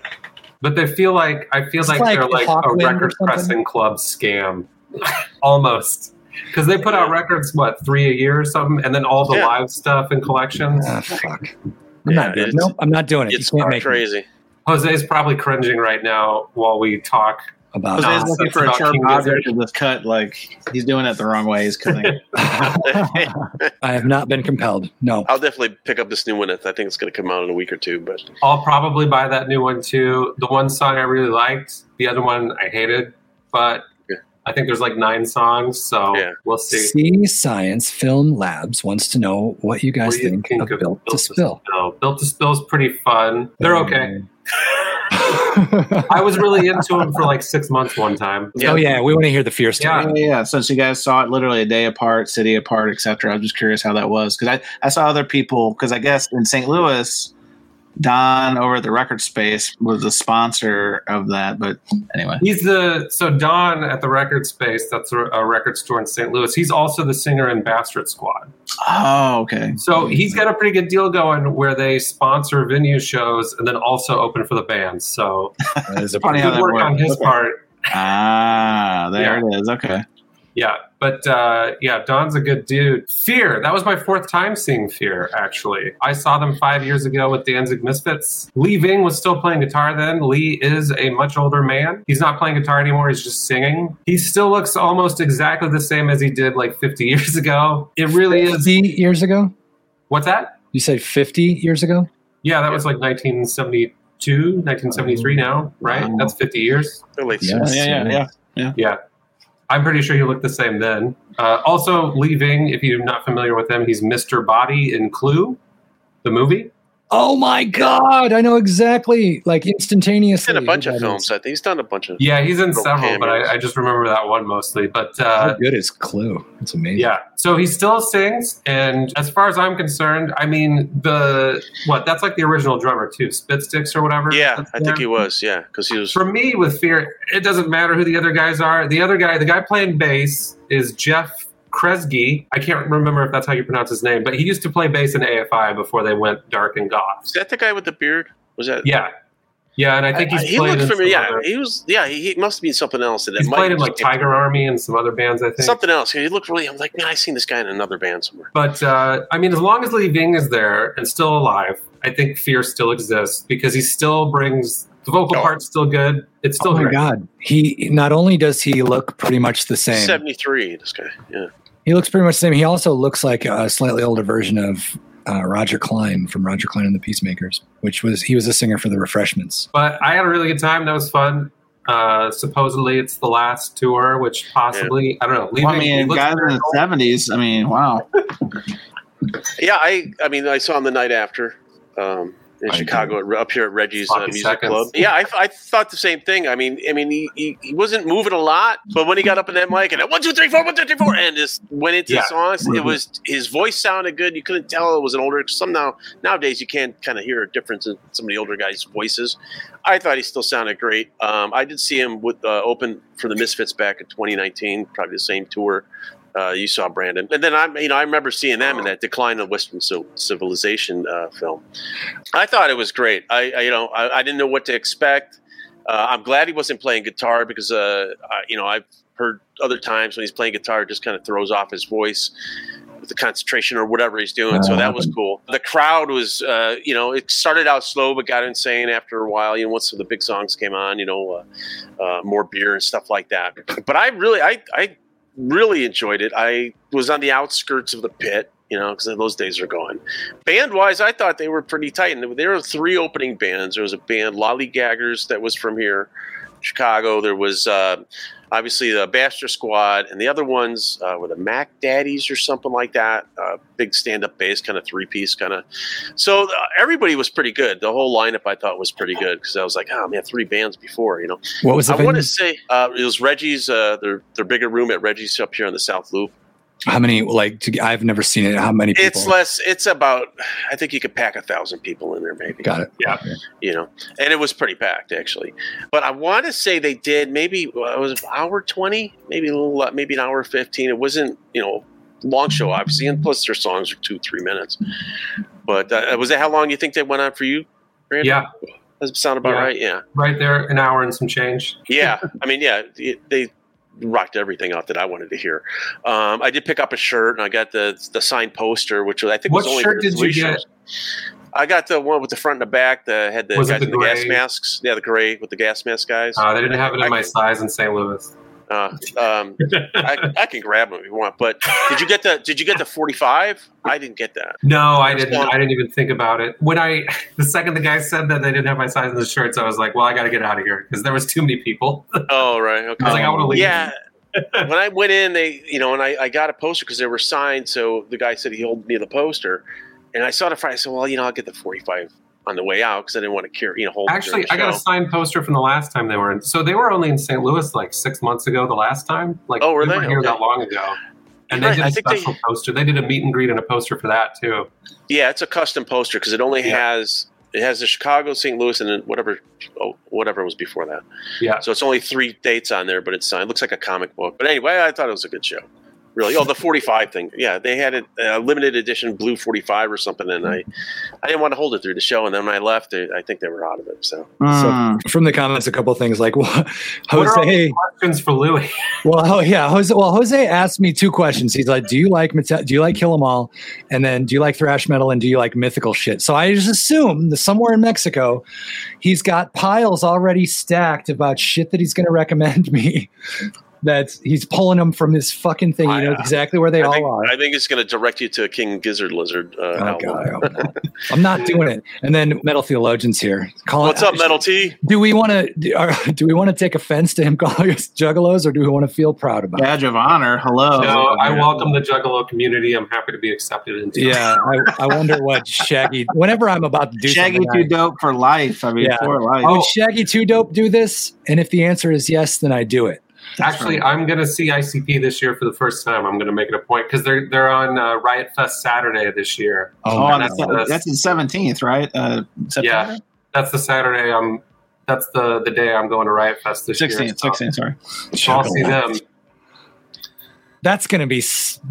But they feel like I feel like, like they're like a Hawkwind or record pressing club scam, almost. Because they put out records what three a year or something, and then all the Yeah. live stuff and collections. Ah, fuck. I'm Yeah, not doing. it's- Nope, I'm not doing it. You It's can't make me crazy. Jose's probably cringing right now while we talk. About. Jose's Nah, looking for a about sharp King object to just cut. Like he's doing it the wrong way. He's cutting. I have not been compelled. No. I'll definitely pick up this new one. I think it's going to come out in a week or two. But I'll probably buy that new one too. The one song I really liked, the other one I hated, but Yeah. I think there's like nine songs, so Yeah. we'll see. C Science Film Labs wants to know what you guys What you think, think of of Built to Spill. Spill? Built to Spill is pretty fun. They're mm. okay. I I was really into him for like six months one time. Oh yeah, we want to hear the fear story. Yeah. yeah, yeah. Since you guys saw it literally a day apart, city apart, etc. I'm just curious how that was because I I saw other people because I guess in St. Louis Don over at the Record Space was the sponsor of that. But anyway, He's the so Don at the Record Space. That's a, a record store in St. Louis. He's also the singer in Bastard Squad. oh okay. So he's got a pretty good deal going where they sponsor venue shows and then also open for the bands. So That is a Funny how that work on works. his part. Ah, there Yeah. it is. Okay. Yeah, but uh, yeah, Don's a good dude. Fear. That was my fourth time seeing Fear. Actually, I saw them five years ago with Danzig Misfits. Lee Ving was still playing guitar then. Lee is a much older man. He's not playing guitar anymore. He's just singing. He still looks almost exactly the same as he did like 50 years ago. It really is. 50 years ago? What's that? You said 50 years ago? Yeah, that was like 1972, 1973 now, right? Wow. That's 50 years. They're late Yes. yeah, yeah, yeah. Yeah. I'm pretty sure he looked the same then. Uh, also, Lee Ving, if you're not familiar with him, he's Mr. Boddy in Clue, the movie. Oh my God. I know exactly. Like He's instantaneously. in a bunch of that films. is. I think he's done a bunch of. Yeah, he's in Little several, but. I, I just remember that one mostly. But How uh, good is Clue? It's amazing. yeah, so he still sings. And as far as I'm concerned, I mean, the what? That's like the original drummer, too, Spit Stix or whatever. Yeah, I think he was. Yeah, because he was. For me, with Fear, it doesn't matter who the other guys are. The other guy, the guy playing bass, is Geoff Kresge. I can't remember if that's how you pronounce his name, but he used to play bass in AFI before they went dark and goth. Is that the guy with the beard? Was that? Yeah, yeah, and I think he's he played looked in familiar. some Yeah, other- he was. Yeah, he, he must be something else. And it he's might played in like Tiger Army and some other bands, I think. Something else. He looked really. I'm like, man, I seen this guy in another band somewhere. But uh, I mean, as long as Lee Ving is there and still alive, I think Fear still exists because he still brings the vocal Oh. part's still good. It's still Oh my great. God. He not only does he look pretty much the same, Seventy three. This guy. Yeah. He looks pretty much the same. He also looks like a slightly older version of uh, Roger Clyne from Roger Clyne and the Peacemakers, which was he was a singer for the Refreshments. But I had a really good time. That was fun. Uh, supposedly, it's the last tour, which possibly I don't know. Lee Well, I mean, looks guys in the seventies. I mean, wow. Yeah. I. I mean, I saw him the night after. Um, in I Chicago, at, up here at Reggie's uh, Music seconds. Club. Yeah, I, I thought the same thing. I mean, I mean, he, he, he wasn't moving a lot, but when he got up in that mic and one two three four one two three four and just went into Yeah. the songs, it was his voice sounded good. You couldn't tell it was an older. Some now nowadays you can't kind of hear a difference in some of the older guys' voices. I thought he still sounded great. Um, I did see him with uh, open for the Misfits back in 2019, probably the same tour. Uh, you saw Brandon, and then I, you know, I remember seeing them in that Decline of Western Civilization uh, film. I thought it was great. I, I you know, I, I didn't know what to expect. Uh, I'm glad he wasn't playing guitar because, uh, I, you know, I've heard other times when he's playing guitar, it just kind of throws off his voice with the concentration or whatever he's doing. So that was cool. The crowd was, uh, you know, it started out slow but got insane after a while. You know, once the big songs came on, you know, uh, uh, more beer and stuff like that. But I really, I, I really enjoyed it. I was on the outskirts of the pit. You know, because those days are gone. Band wise, I thought they were pretty tight. And there were three opening bands. There was a band, Lollygaggers, that was from here, Chicago. There was uh, obviously the Bastard Squad, and the other ones uh, were the Mac Daddies or something like that. Uh, big stand up bass, kind of three piece, kind of. So uh, everybody was pretty good. The whole lineup I thought was pretty good because I was like, oh man, three bands before, you know. What was the I want to say uh, it was Reggie's, uh, their, their bigger room at Reggie's up here on the South Loop. How many? Like to, I've never seen it. How many people? It's less. It's about. I think you could pack a thousand people in there, maybe. Got it. Yeah, you know, and it was pretty packed actually. But I want to say they did maybe uh, it was hour twenty, maybe a little, uh, maybe an hour fifteen. It wasn't you know long show obviously, and plus their songs are two three minutes. But uh, was that how long you think they went on for you? Brandon? Yeah, Does it sound about Yeah. right? Yeah, right there, an hour and some change. yeah. I mean, yeah, it- they rocked everything out that I wanted to hear. Um, I did pick up a shirt and I got the the signed poster, which was I think What was only shirt did you get? shows. I got the one with the front and the back that had the Was guys the in the gas masks. Yeah, the gray with the gas mask guys. Uh, they didn't have it in I my size in St. Louis. Uh, um, I, I can grab them if you want. But did you get the Did you get the forty five? I didn't get that. No, I didn't. I didn't even think about it. When I, the second the guy said that they didn't have my size in the shirts, I was like, well, I got to get out of here because there was too many people. Oh right, okay. I was like, I want to leave. Yeah. when I went in, they, you know, and I, I got a poster because they were signed. So the guy said he held me the poster, and I saw the price. I said, well, you know, I'll get the forty-five on the way out because I didn't want to carry, you know, hold. Actually, I got a signed poster from the last time they were in. So they were only in St. Louis like six months ago. The last time, like, Oh, were we they? weren't here Okay. that long ago. And You're they right, did a think they- special poster. They did a meet and greet and a poster for that too. Yeah, it's a custom poster because it only Yeah. has it has the Chicago, St. Louis, and then whatever, oh, whatever was before that. Yeah. So it's only three dates on there, but it's uh, it looks like a comic book. But anyway, I thought it was a good show. Really? Oh, the forty-five thing. Yeah, they had a, uh, limited edition blue forty-five or something, and I, I didn't want to hold it through the show. And then when I left, they, I think they were out of it. So Mm. From the comments, a couple things like well, What are all Jose. questions for Louie? Well, oh yeah, Jose. Well, Jose asked me two questions. He's like, "Do you like do you like Kill 'Em All, and then do you like thrash metal, and do you like mythical shit?" So I just assume that somewhere in Mexico, he's got piles already stacked about shit that he's going to recommend me. That he's pulling them from this fucking thing. He knows exactly where they I all think, are. I think it's going to direct you to a King Gizzard Lizard uh, Oh. God, I hope not. I'm not doing it. And then metal theologians here. Colin, What's up, Metal T? Do we want to do, do we want to take offense to him calling us juggalos, or do we want to feel proud about it? Badge of honor. Hello. No, I welcome the Juggalo community. I'm happy to be accepted into. Yeah, I, I wonder what Shaggy. Whenever I'm about to do Shaggy something, too I- dope for life. I mean, Yeah. for life. would Shaggy Two Dope do this? And if the answer is yes, then I do it. Actually, I'm going to see ICP this year for the first time. I'm going to make it a point because they're they're on uh, Riot Fest Saturday this year. Oh, my on that's the, the- that's the seventeenth, right? Uh, Yeah, that's the Saturday. I'm that's the the day I'm going to Riot Fest this year. sixteenth, So- sixteenth. Sorry. So I'll see them. That's gonna be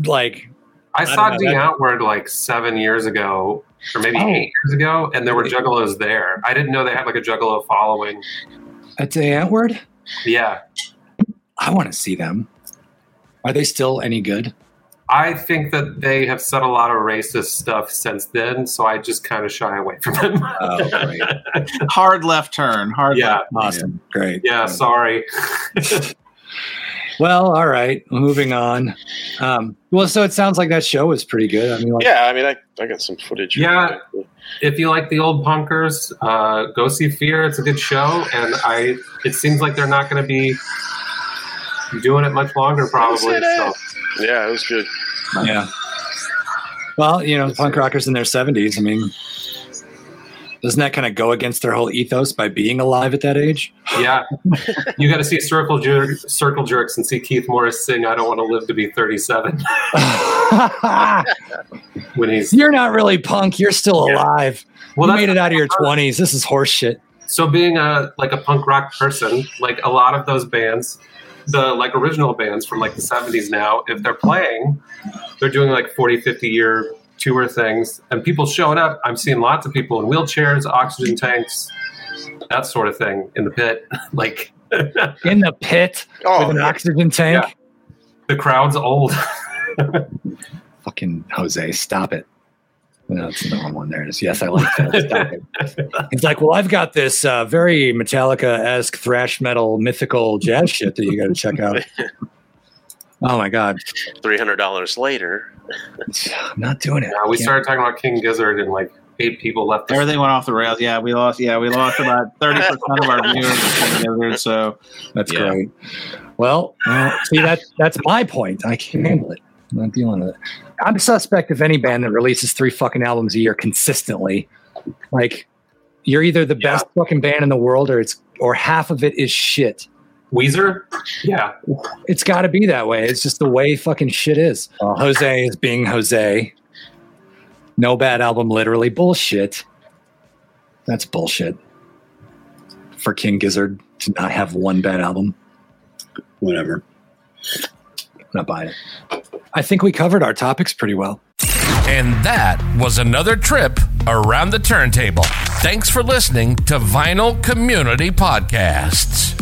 like I I saw don't Die Antwoord like seven years ago, or maybe Oh. eight years ago, and there were Juggalos there. I didn't know they had like a Juggalo following. a Die Antwoord. Yeah, I want to see them. Are they still any good? I think that they have said a lot of racist stuff since then, so I just kind of shy away from them. Oh, great. Hard left turn. Hard Yeah. left. Awesome, great. yeah, sorry. Well, all right. Moving on. Um, well, so it sounds like that show was pretty good. I mean, like, Yeah, I mean, I, I got some footage. Yeah. if you like the old punkers, uh, go see Fear. It's a good show, and I. It seems like they're not going to be doing it much longer, probably. say. So Yeah, it was good. yeah. Well, you know, punk rockers in their seventies. I mean, doesn't that kind of go against their whole ethos by being alive at that age? yeah, you got to see Circle Jerk, Circle Jerks and see Keith Morris sing "I Don't Want to Live to Be 37" when he's You're not really punk. You're still Yeah. alive. well. you made it out of your twenties. This is horseshit. So being a like a punk rock person, like a lot of those bands, the like original bands from like the 70s now, if they're playing, they're doing like 40, 50 year tour things and people showing up. I'm seeing lots of people in wheelchairs, oxygen tanks, that sort of thing in the pit. like In the pit Oh, with an oxygen tank. Yeah. the crowd's old. Fucking Jose, stop it. No, it's the wrong one. There it is. Yes, I like that. Stop it. He's like, well, I've got this uh, very Metallica esque thrash metal mythical jazz shit that you got to check out. Oh my god, three hundred dollars later. I'm not doing it. Yeah, we started talking about King Gizzard and like eight people left. the- Everything went off the rails. Yeah, we lost. Yeah, we lost about thirty percent of our viewers together. So That's Yeah. great. Well, well, see that that's my point. I can't handle it. I'm not dealing with it. I'm suspect of any band that releases three fucking albums a year consistently. Like you're either the Yeah. best fucking band in the world or it's or half of it is shit. Weezer? Yeah. It's got to be that way. It's just the way fucking shit is. Uh, Jose is being Jose. No bad album, literally bullshit. That's bullshit. For King Gizzard to not have one bad album. Whatever. I'm not buying it. I think we covered our topics pretty well. And that was another trip around the turntable. Thanks for listening to Vinyl Community Podcasts.